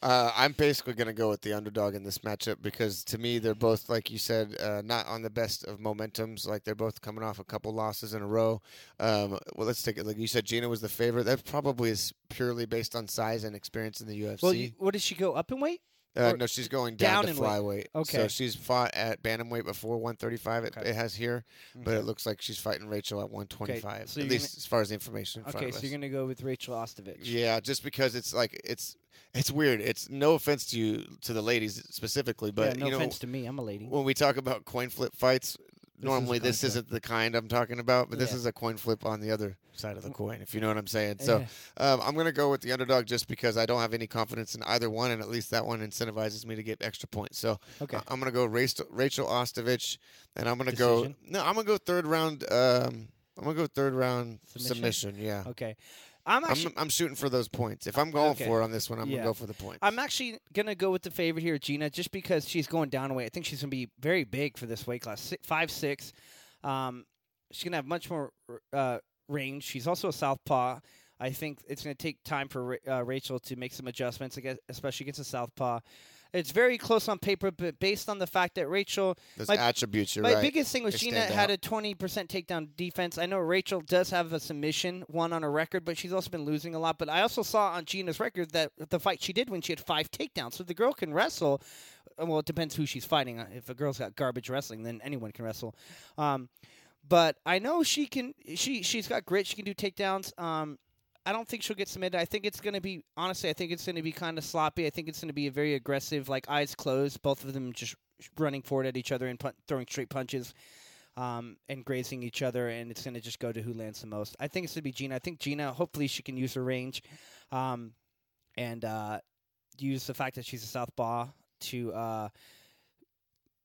Uh, I'm basically going to go with the underdog in this matchup because to me they're both, like you said, uh, not on the best of momentums. Like they're both coming off a couple losses in a row. Um, well, let's take it. Like you said, Gina was the favorite. That probably is purely based on size and experience in the UFC. Well, you, what did she go up in weight? Uh, no, she's going down, down to weight. flyweight. Okay. So she's fought at bantamweight before 135. It, Okay. it has here, but it looks like she's fighting Rachel at 125. so at least as far as the information. In Okay, so you're gonna go with Rachel Ostovich. Yeah, just because it's like it's it's weird. It's no offense to you to the ladies specifically, but yeah, no you know offense to me, I'm a lady. when we talk about coin flip fights, normally this isn't the kind I'm talking about, but this Yeah. is a coin flip on the other side of the coin, if you know what I'm saying. So um, I'm gonna go with the underdog just because I don't have any confidence in either one, and at least that one incentivizes me to get extra points. So okay, I- I'm gonna go Rachel, Rachel Ostovich, and I'm gonna go Decision? no, I'm gonna go third round. Um, I'm gonna go third round Submission? submission. yeah, okay. I'm I'm, actually I'm shooting for those points. If I'm going Okay. for it on this one, I'm Yeah. gonna go for the points. I'm actually gonna go with the favorite here, Gina, just because she's going down a weight. I think she's gonna be very big for this weight class, si five six. Um, she's gonna have much more uh, range. She's also a southpaw. I think it's going to take time for uh, Rachel to make some adjustments, especially against the southpaw. It's very close on paper, but based on the fact that Rachel, Those my- attributes, you're my right. biggest thing was They Gina had out. a 20% takedown defense. I know Rachel does have a submission, one on her record, but she's also been losing a lot. But I also saw on Gina's record that the fight she did when she had five takedowns. So the girl can wrestle. Well, it depends who she's fighting. Uh, If a girl's got garbage wrestling, then anyone can wrestle. Um, but I know she can. She she's got grit. She can do takedowns. Um, I don't think she'll get submitted. I think it's going to be honestly. I think it's going to be kind of sloppy. I think it's going to be a very aggressive, like eyes closed, both of them just running forward at each other and throwing straight punches, um, and grazing each other. And it's going to just go to who lands the most. I think it's going to be Gina. I think Gina. Hopefully, she can use her range, um, and uh, use the fact that she's a southpaw to, uh,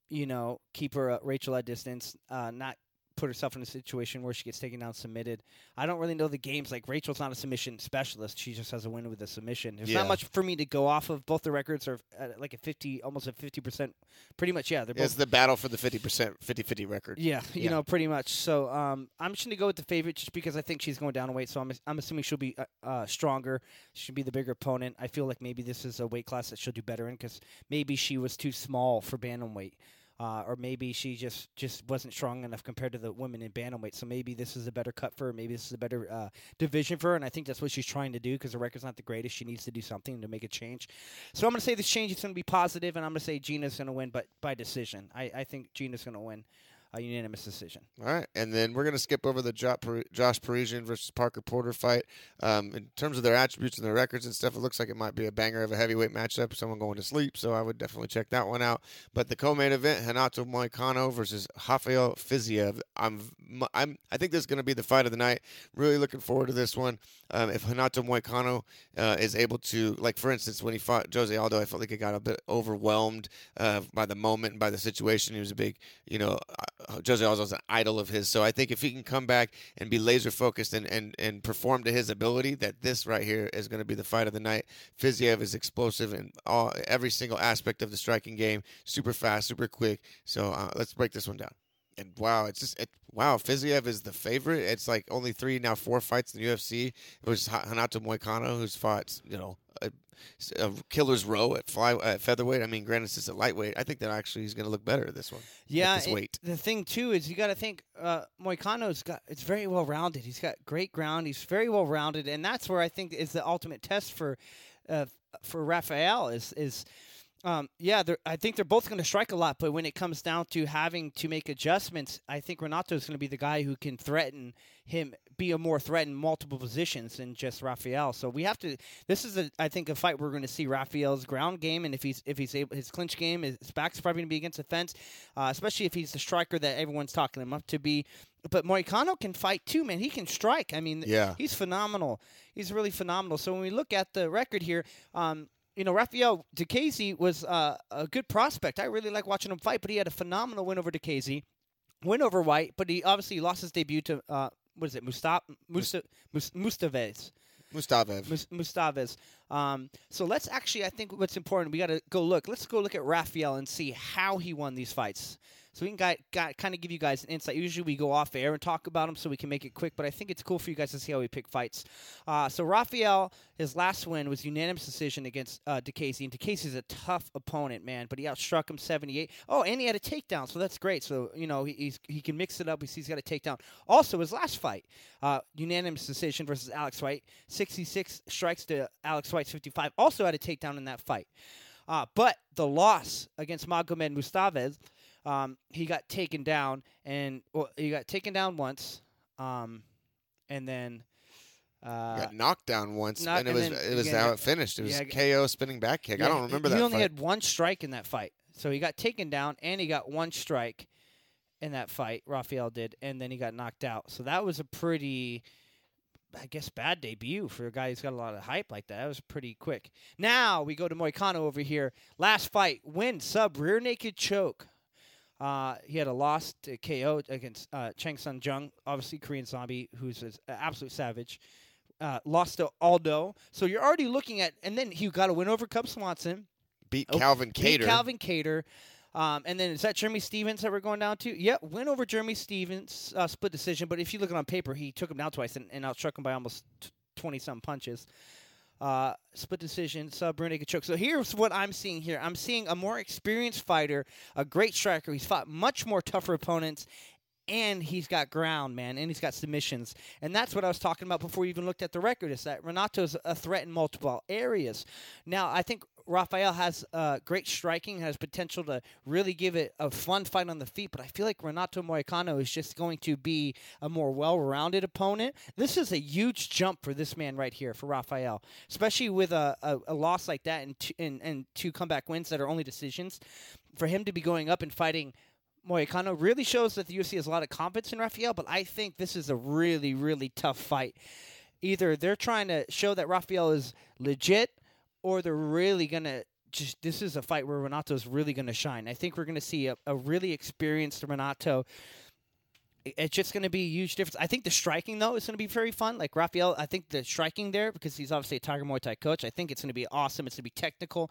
you know, keep her uh, Rachel at distance, uh, not put herself in a situation where she gets taken down, submitted. I don't really know the games. Like Rachel's not a submission specialist; she just has a win with a submission. There's Yeah. not much for me to go off of. Both the records are at like a fifty, almost a fifty percent. Pretty much, yeah. They're both It's the battle for the 50%, 50-50 record. yeah, you Yeah. know, pretty much. So um, I'm just gonna go with the favorite just because I think she's going down in weight. So I'm I'm assuming she'll be uh, uh, stronger. She'll be the bigger opponent. I feel like maybe this is a weight class that she'll do better in because maybe she was too small for bantamweight. Uh, or maybe she just, just wasn't strong enough compared to the women in bantamweight. So maybe this is a better cut for her. Maybe this is a better uh, division for her. And I think that's what she's trying to do because the record's not the greatest. She needs to do something to make a change. So I'm going to say this change is going to be positive, and I'm going to say Gina's going to win, but by decision. I, I think Gina's going to win a unanimous decision. All right, and then we're gonna skip over the Josh Parisian versus Parker Porter fight. Um, in terms of their attributes and their records and stuff, it looks like it might be a banger of a heavyweight matchup. Someone going to sleep, so I would definitely check that one out. But the co-main event, Renato Moicano versus Rafael Fiziev. I'm, I'm, I think this is gonna be the fight of the night. Really looking forward to this one. Um, if Renato Moicano uh, is able to, like for instance, when he fought Jose Aldo, I felt like he got a bit overwhelmed uh, by the moment and by the situation. He was a big, you know, Jose Aldo's an idol of his. So I think if he can come back and be laser focused and, and, and perform to his ability, that this right here is going to be the fight of the night. Fiziev is explosive in all every single aspect of the striking game. Super fast, super quick. So uh, let's break this one down. And wow, it's just it, wow. Fiziev is the favorite. It's like only three now, four fights in the UFC. It was Ha- Renato Moicano who's fought, you know, a, a killer's row at fly at featherweight. I mean, granted, it's at lightweight. I think that actually he's going to look better at this one. Yeah, this it- weight. the thing too is you got to think uh, Moicano's got it's very well rounded. He's got great ground. He's very well rounded, and that's where I think is the ultimate test for uh, for Rafael is is. Um, yeah, I think they're both going to strike a lot, but when it comes down to having to make adjustments, I think Renato is going to be the guy who can threaten him, be a more threat in multiple positions than just Rafael. So we have to. This is, a, I think, a fight we're going to see Rafael's ground game, and if he's if he's able, his clinch game, his back's probably going to be against the fence, uh, especially if he's the striker that everyone's talking him up to be. But Moicano can fight too, man. He can strike. I mean, Yeah. he's phenomenal. He's really phenomenal. So when we look at the record here, um, you know, Rafael Diakiese was uh, a good prospect. I really like watching him fight, but he had a phenomenal win over Diakiese, win over White, but he obviously lost his debut to uh, what is it, Mustaf Musta, Mus- Mustafaev. Mustafaev. Um, so let's actually, I think what's important, we got to go look. Let's go look at Raphael and see how he won these fights. So we can got, got, kind of give you guys an insight. Usually we go off air and talk about them so we can make it quick, but I think it's cool for you guys to see how we pick fights. Uh, so Raphael, his last win was unanimous decision against uh, Diakiese, and Diakiese's a tough opponent, man, but he outstruck him 78. Oh, and he had a takedown, so that's great. So, you know, he, he can mix it up. He's got a takedown. Also, his last fight, uh, unanimous decision versus Alex White, 66 strikes to Alex White's 55. Also had a takedown in that fight. Uh, but the loss against Magomed Mustafaev, um, he got taken down, and well, he got taken down once, um, and then uh, got knocked down once, knock- and it was then it was again, how it finished. It was yeah, KO spinning back kick. I don't remember he that He only fight. had one strike in that fight, so he got taken down, and he got one strike in that fight. Rafael did, and then he got knocked out. So that was a pretty. I guess bad debut for a guy who's got a lot of hype like that. That was pretty quick. Now we go to Moicano over here. Last fight, win sub rear naked choke. Uh, he had a loss to KO against uh, Chan Sung Jung, obviously Korean Zombie, who's an absolute savage. Uh, lost to Aldo. So you're already looking at, and then he got a win over Cub Swanson. Beat Oh, Calvin beat Calvin Kattar. Um, and then is that Jeremy Stephens that we're going down to? Yep, win over Jeremy Stephens, uh, split decision. But if you look at on paper, he took him down twice and, and outstruck him by almost twenty some punches. Uh, split decision, sub naked choke. So here's what I'm seeing here. I'm seeing a more experienced fighter, a great striker. He's fought much more tougher opponents, and he's got ground, man, and he's got submissions. And that's what I was talking about before we even looked at the record. Is that Renato's a threat in multiple areas. Now I think Rafael has uh, great striking, has potential to really give it a fun fight on the feet, but I feel like Renato Moicano is just going to be a more well rounded opponent. This is a huge jump for this man right here, for Rafael, especially with a, a, a loss like that and, two, and, and two comeback wins that are only decisions. For him to be going up and fighting. Moicano really shows that the UFC has a lot of confidence in Rafael, but I think this is a really, really tough fight. Either they're trying to show that Rafael is legit or they're really gonna just this is a fight where Renato's really gonna shine. I think we're gonna see a, a really experienced Renato. It's just going to be a huge difference. I think the striking though is going to be very fun. Like Rafael, I think the striking there because he's obviously a Tiger Muay Thai coach. I think it's going to be awesome. It's going to be technical.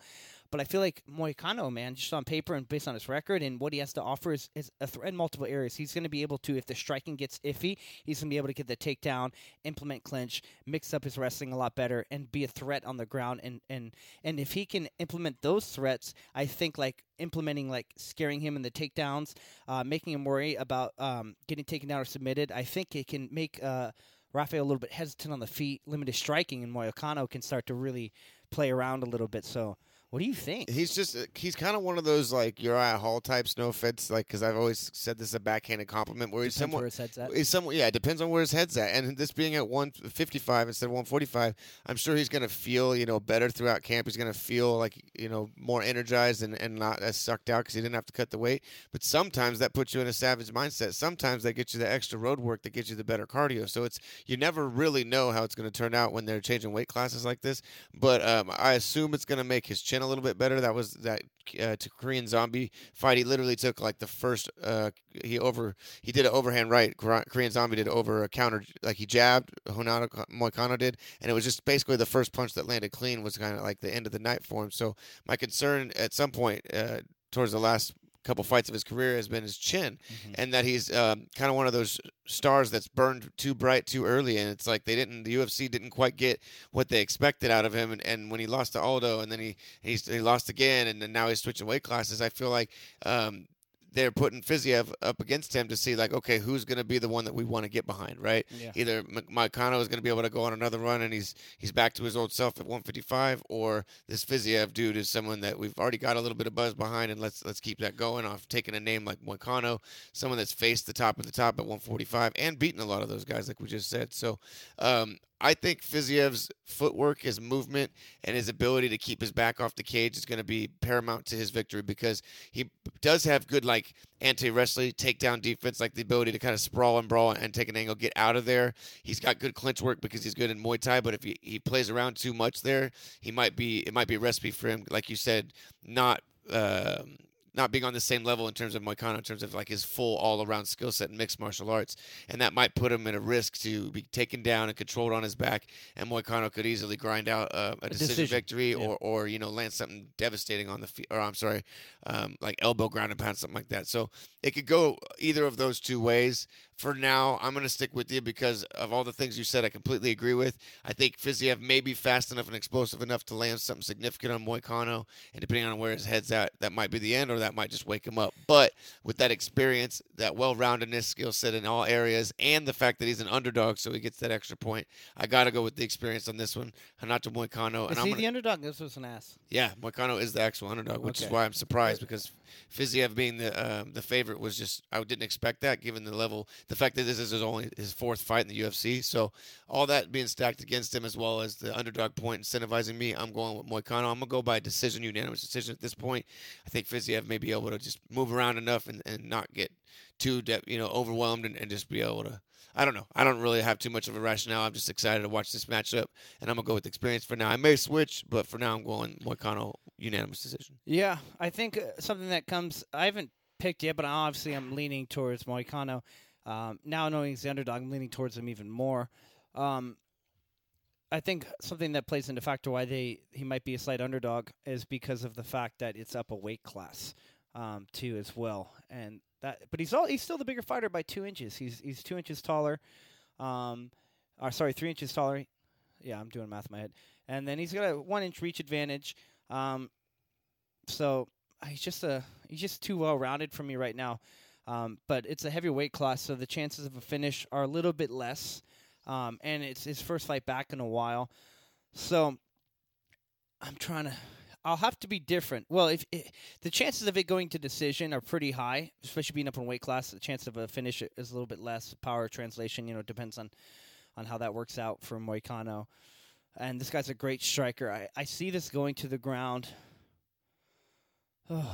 But I feel like Moicano, man, just on paper and based on his record and what he has to offer is, is a threat in multiple areas. He's going to be able to, if the striking gets iffy, he's going to be able to get the takedown, implement clinch, mix up his wrestling a lot better, and be a threat on the ground. And and and if he can implement those threats, I think like implementing like scaring him in the takedowns, uh, making him worry about um, getting taken down or submitted. I think it can make. Uh, Rafael a little bit hesitant on the feet, limited striking, and Moicano can start to really play around a little bit. So what do you think? He's just uh, he's kind of one of those like Uriah Hall types. No offense, like because I've always said this is a backhanded compliment. Where he's Depends somewhat where his head's at. He's somewhat yeah. It depends on where his head's at, and this being at one fifty five instead of one forty five, I'm sure he's gonna feel you know better throughout camp. He's gonna feel like you know more energized and, and not as sucked out because he didn't have to cut the weight. But sometimes that puts you in a savage mindset. Sometimes that gets you the extra road work that gets you the better cardio. So it's you never really know how it's gonna turn out when they're changing weight classes like this. But um, I assume it's gonna make his chin a little bit better. That was that uh, to Korean Zombie fight. He literally took like the first uh, he over he did an overhand right. Korean Zombie did over a counter like he jabbed. Renato Moicano did, and it was just basically the first punch that landed clean was kind of like the end of the night for him. So my concern at some point uh, towards the last couple fights of his career has been his chin, mm-hmm. and that he's um, kind of one of those stars that's burned too bright too early, and it's like they didn't, the UFC didn't quite get what they expected out of him, and, and when he lost to Aldo, and then he he, he lost again, and then now he's switching weight classes, I feel like um, they're putting Fiziev up against him to see like, okay, who's going to be the one that we want to get behind, right? Yeah. Either Moicano is going to be able to go on another run and he's he's back to his old self at 155, or this Fiziev dude is someone that we've already got a little bit of buzz behind, and let's let's keep that going. Off taking a name like Moicano, someone that's faced the top of the top at 145 and beaten a lot of those guys, like we just said. So um, I think Fiziev's footwork, his movement, and his ability to keep his back off the cage is going to be paramount to his victory because he does have good like anti-wrestling takedown defense, like the ability to kind of sprawl and brawl and take an angle, get out of there. He's got good clinch work because he's good in Muay Thai, but if he, he plays around too much there, he might be it might be a recipe for him, like you said, not. Um, not being on the same level in terms of Moicano, in terms of like his full all around skill set in mixed martial arts. And that might put him at a risk to be taken down and controlled on his back. And Moicano could easily grind out uh, a, a decision, decision, victory yeah. or, or, you know, land something devastating on the feet, or I'm sorry, um, like elbow ground and pound, something like that. So it could go either of those two ways for now, I'm going to stick with you because of all the things you said. I completely agree with. I think Fiziev may be fast enough and explosive enough to land something significant on Moicano, and depending on where his head's at, that might be the end, or that might just wake him up. But with that experience, that well-roundedness, skill set in all areas, and the fact that he's an underdog, so he gets that extra point, I got to go with the experience on this one. Renato Moicano. Is and he I'm the underdog? This was an ass. Yeah, Moicano is the actual underdog, which okay. is why I'm surprised because Fiziev being the um, the favorite was just I didn't expect that given the level, the fact that this is his only his fourth fight in the UFC. So all that being stacked against him, as well as the underdog point incentivizing me, I'm going with Moicano. I'm gonna go by decision, unanimous decision at this point. I think Fiziev may be able to just move around enough and, and not get too de- you know overwhelmed and, and just be able to I don't know. I don't really have too much of a rationale. I'm just excited to watch this matchup, and I'm gonna go with experience for now. I may switch, but for now I'm going Moicano unanimous decision. Yeah, I think uh, something that comes. I haven't picked yet, but obviously I'm leaning towards Moicano. Um, now knowing he's the underdog, I'm leaning towards him even more. Um, I think something that plays into factor why they he might be a slight underdog is because of the fact that it's up a weight class um, too as well, and that. But he's all he's still the bigger fighter by two inches. He's he's two inches taller, um, or sorry, three inches taller. Yeah, I'm doing math in my head. And then he's got a one inch reach advantage. Um, so uh, he's just a he's just too well rounded for me right now. Um, but it's a heavier weight class, so the chances of a finish are a little bit less. Um, and it's his first fight back in a while, so I'm trying to. I'll have to be different. Well, if it, the chances of it going to decision are pretty high, especially being up in weight class, the chance of a finish is a little bit less. Power translation, you know, depends on on how that works out for Moicano. And this guy's a great striker. I, I see this going to the ground. I'm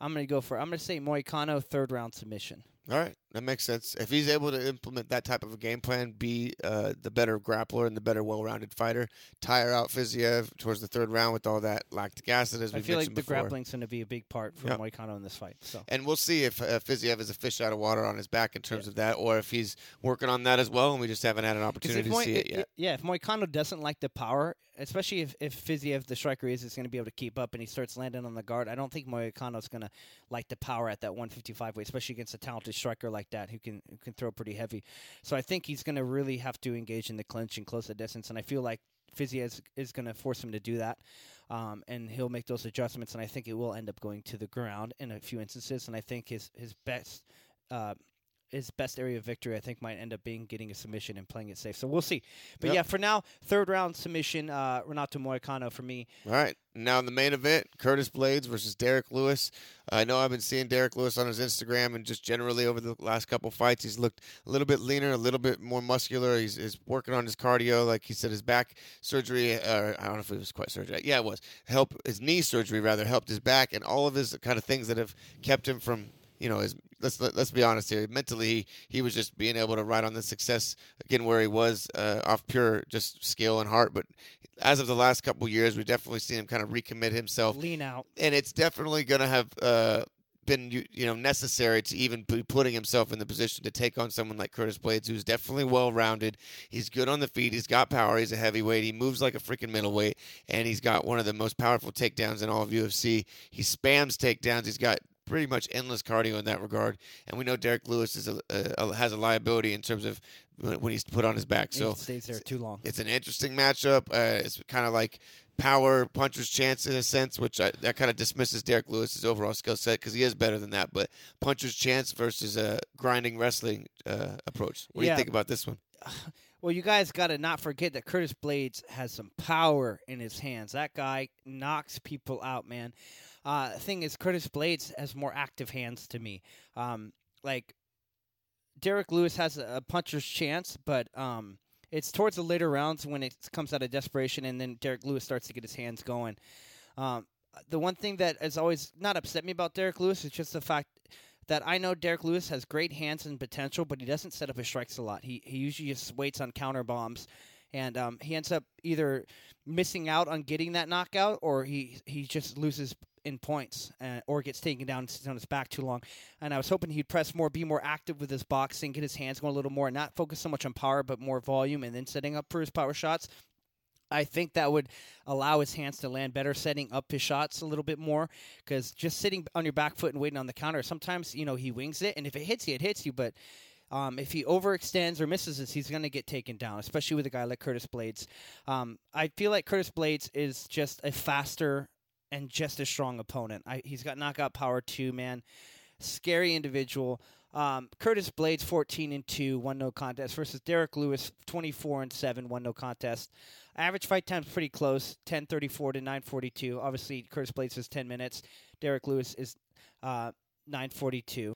gonna go for. I'm gonna say Moicano third round submission. All right, that makes sense. If he's able to implement that type of a game plan, be uh, the better grappler and the better well-rounded fighter, tire out Fiziev towards the third round with all that lactic acid, as I feel like the before. grappling's going to be a big part for Yep. Moicano in this fight. So And we'll see if uh, Fiziev is a fish out of water on his back in terms Yeah. of that, or if he's working on that as well, and we just haven't had an opportunity if to see it yet. yeah, if Moicano doesn't like the power, especially if if Fiziev, the striker, is is going to be able to keep up and he starts landing on the guard, I don't think Moicano's going to like the power at that 155 weight, especially against a talented striker like that who can who can throw pretty heavy. So I think he's going to really have to engage in the clinch and close the distance, and I feel like Fiziev is, is going to force him to do that. Um, and he'll make those adjustments, and I think it will end up going to the ground in a few instances. And I think his his best uh, his best area of victory, I think, might end up being getting a submission and playing it safe. So we'll see. But Yep. yeah, for now, third round submission, uh, Renato Moicano for me. All right. Now in the main event, Curtis Blaydes versus Derrick Lewis. I know I've been seeing Derrick Lewis on his Instagram and just generally over the last couple fights, he's looked a little bit leaner, a little bit more muscular. He's, he's working on his cardio. Like he said, his back surgery, uh, I don't know if it was quite surgery. Yeah, it was. Help his knee surgery rather helped his back and all of his kind of things that have kept him from you know, his, let's let, let's be honest here. Mentally, he, he was just being able to ride on the success again where he was uh, off pure just skill and heart. But as of the last couple years, we've definitely seen him kind of recommit himself, Lean out. and it's definitely going to have uh, been you, you know necessary to even be putting himself in the position to take on someone like Curtis Blaydes, who's definitely well rounded. He's good on the feet. He's got power. He's a heavyweight. He moves like a freaking middleweight, and he's got one of the most powerful takedowns in all of UFC. He spams takedowns. He's got pretty much endless cardio in that regard. And we know Derrick Lewis is a, a, has a liability in terms of when he's put on his back. So he stays there too long. it's an interesting matchup. Uh, it's kind of like power puncher's chance in a sense, which I, that kind of dismisses Derrick Lewis's overall skill set because he is better than that. But puncher's chance versus a grinding wrestling uh, approach. What do you think about this one? Well, you guys got to not forget that Curtis Blaydes has some power in his hands. That guy knocks people out, man. Uh, thing is, Curtis Blaydes has more active hands to me. Um, like Derrick Lewis has a, puncher's chance, but um, it's towards the later rounds when it comes out of desperation, and then Derrick Lewis starts to get his hands going. Um, the one thing that has always not upset me about Derrick Lewis is just the fact that I know Derrick Lewis has great hands and potential, but he doesn't set up his strikes a lot. He he usually just waits on counter bombs, and um, he ends up either missing out on getting that knockout, or he he just loses in points, uh, or gets taken down and sits on his back too long. And I was hoping he'd press more, be more active with his boxing, get his hands going a little more, and not focus so much on power, but more volume, and then setting up for his power shots. I think that would allow his hands to land better, setting up his shots a little bit more. Because just sitting on your back foot and waiting on the counter, sometimes you know he wings it, and if it hits you, it hits you. But um, if he overextends or misses this, he's going to get taken down, especially with a guy like Curtis Blaydes. Um, I feel like Curtis Blaydes is just a faster and just a strong opponent. I, he's got knockout power too, man. Scary individual. Um, Curtis Blaydes, 14 and 2, one no contest, versus Derrick Lewis, 24 and 7, one no contest. Average fight time's pretty close, 10:34 to 9:42. Obviously, Curtis Blaydes is 10 minutes. Derrick Lewis is uh, 9:42.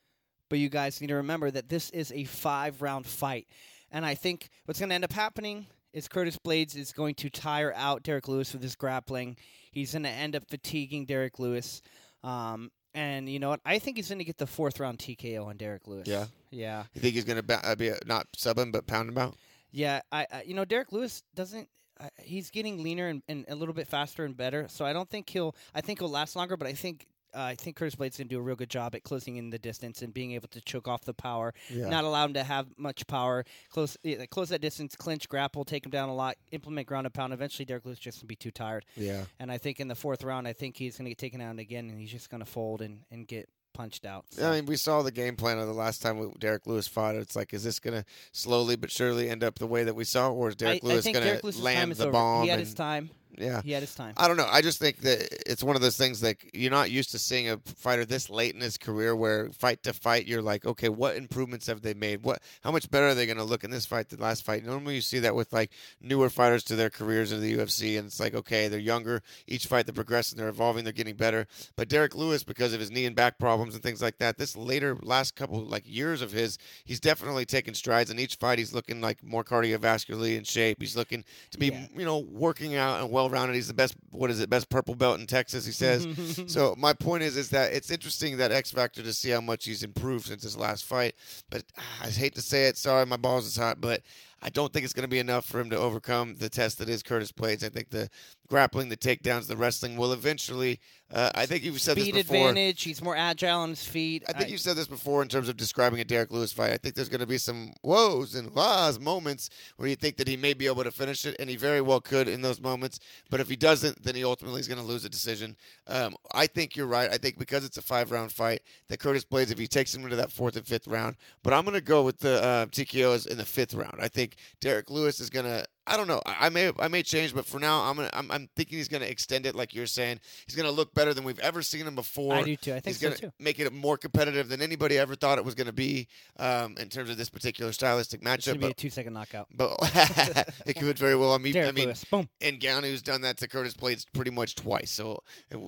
But you guys need to remember that this is a five-round fight, and I think what's going to end up happening is Curtis Blaydes is going to tire out Derrick Lewis with his grappling. He's going to end up fatiguing Derrick Lewis. Um, and you know what? I think he's going to get the fourth round TKO on Derrick Lewis. Yeah. Yeah. You think he's going to ba- uh, be a, not sub him, but pound him out? Yeah, I, I you know Derrick Lewis doesn't. Uh, he's getting leaner and, and a little bit faster and better. So I don't think he'll. I think he'll last longer, but I think. Uh, I think Curtis Blaydes gonna do a real good job at closing in the distance and being able to choke off the power, Yeah. not allow him to have much power. Close, yeah, close that distance, clinch, grapple, take him down a lot, implement ground and pound. Eventually, Derrick Lewis just gonna be too tired. Yeah. And I think in the fourth round, I think he's gonna get taken out again, and he's just gonna fold and, and get punched out. I mean, we saw the game plan of the last time Derrick Lewis fought. It's like, is this going to slowly but surely end up the way that we saw, or is Derrick I, Lewis going to Lewis's land the over. bomb? He had and- his time. Yeah. He had his time. I don't know. I just think that it's one of those things like you're not used to seeing a fighter this late in his career where fight to fight you're like, okay, what improvements have they made? What how much better are they going to look in this fight than last fight? Normally you see that with like newer fighters to their careers in the UFC and it's like, okay, they're younger, each fight they're progressing, they're evolving, they're getting better. But Derrick Lewis because of his knee and back problems and things like that, this later last couple like years of his, he's definitely taken strides in each fight he's looking like more cardiovascularly in shape. He's looking to be, Yeah. you know, working out and well-rounded. He's the best what is it? Best purple belt in Texas, he says. so my point is, is that it's interesting that X Factor to see how much he's improved since his last fight. But I hate to say it. Sorry, my balls is hot, but I don't think it's going to be enough for him to overcome the test that is Curtis Blaydes. I think the grappling, the takedowns, the wrestling will eventually. Uh, I think you've said Speed this before. advantage. He's more agile on his feet. I think you've said this before in terms of describing a Derrick Lewis fight. I think there's going to be some woes and wahs moments where you think that he may be able to finish it, and he very well could in those moments. But if he doesn't, then he ultimately is going to lose a decision. Um, I think you're right. I think because it's a five round fight, that Curtis Blaydes, if he takes him into that fourth and fifth round, but I'm going to go with the uh, TKOs in the fifth round. I think Derrick Lewis is going to. I don't know. I I may I may change, but for now, I'm gonna, I'm, I'm thinking he's going to extend it, like you're saying. He's going to look better than we've ever seen him before. I do too. I think He's so going to too. make it more competitive than anybody ever thought it was going to be um, in terms of this particular stylistic It's matchup. gonna be a two-second knockout. but it could very well. I mean, Derrick I mean, Lewis. Boom. and Ngannou's done that to Curtis Blaydes pretty much twice. So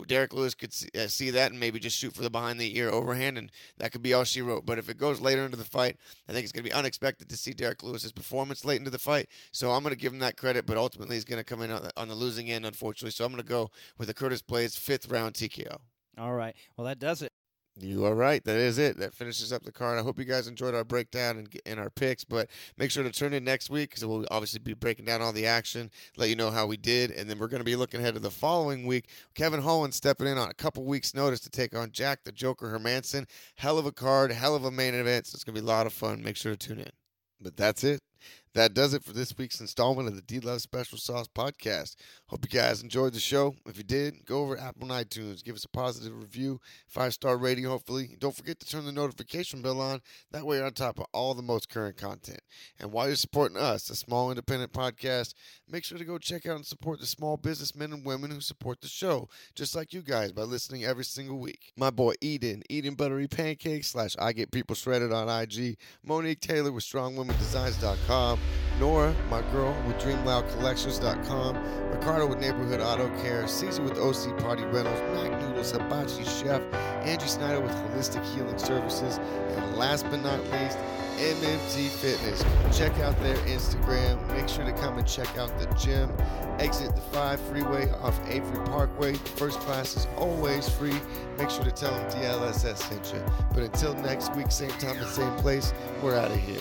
Derrick Lewis could see, uh, see that and maybe just shoot for the behind the ear overhand, and that could be all she wrote. But if it goes later into the fight, I think it's going to be unexpected to see Derrick Lewis's performance late into the fight. So I'm going to give him that credit, but ultimately he's going to come in on the, on the losing end, unfortunately. So I'm going to go with the Curtis Blaydes fifth round TKO. All right. Well, that does it. You are right. That is it. That finishes up the card. I hope you guys enjoyed our breakdown and, and our picks. But make sure to turn in next week because we'll obviously be breaking down all the action, let you know how we did, and then we're going to be looking ahead to the following week. Kevin Holland stepping in on a couple weeks' notice to take on Jack the Joker Hermansson. Hell of a card, hell of a main event. So it's going to be a lot of fun. Make sure to tune in. But that's it. That does it for this week's installment of the D Love Special Sauce podcast. Hope you guys enjoyed the show. If you did, go over to Apple and iTunes, give us a positive review, five star rating, hopefully. Don't forget to turn the notification bell on. That way, you're on top of all the most current content. And while you're supporting us, a small independent podcast, make sure to go check out and support the small businessmen and women who support the show, just like you guys, by listening every single week. My boy Eden, Eden Buttery Pancakes, slash I Get People Shredded on IG, Monique Taylor with StrongWomenDesigns.com, Nora, my girl, with DreamLoudCollections.com, Ricardo with Neighborhood Auto Care, Caesar with OC Party Rentals, Mac Noodles, Hibachi Chef, Andrew Snyder with Holistic Healing Services, and last but not least, MMT Fitness. Check out their Instagram. Make sure to come and check out the gym. Exit the 5 freeway off Avery Parkway. First class is always free. Make sure to tell them DLSS sent you. But until next week, same time and same place, we're out of here.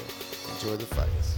Enjoy the fights.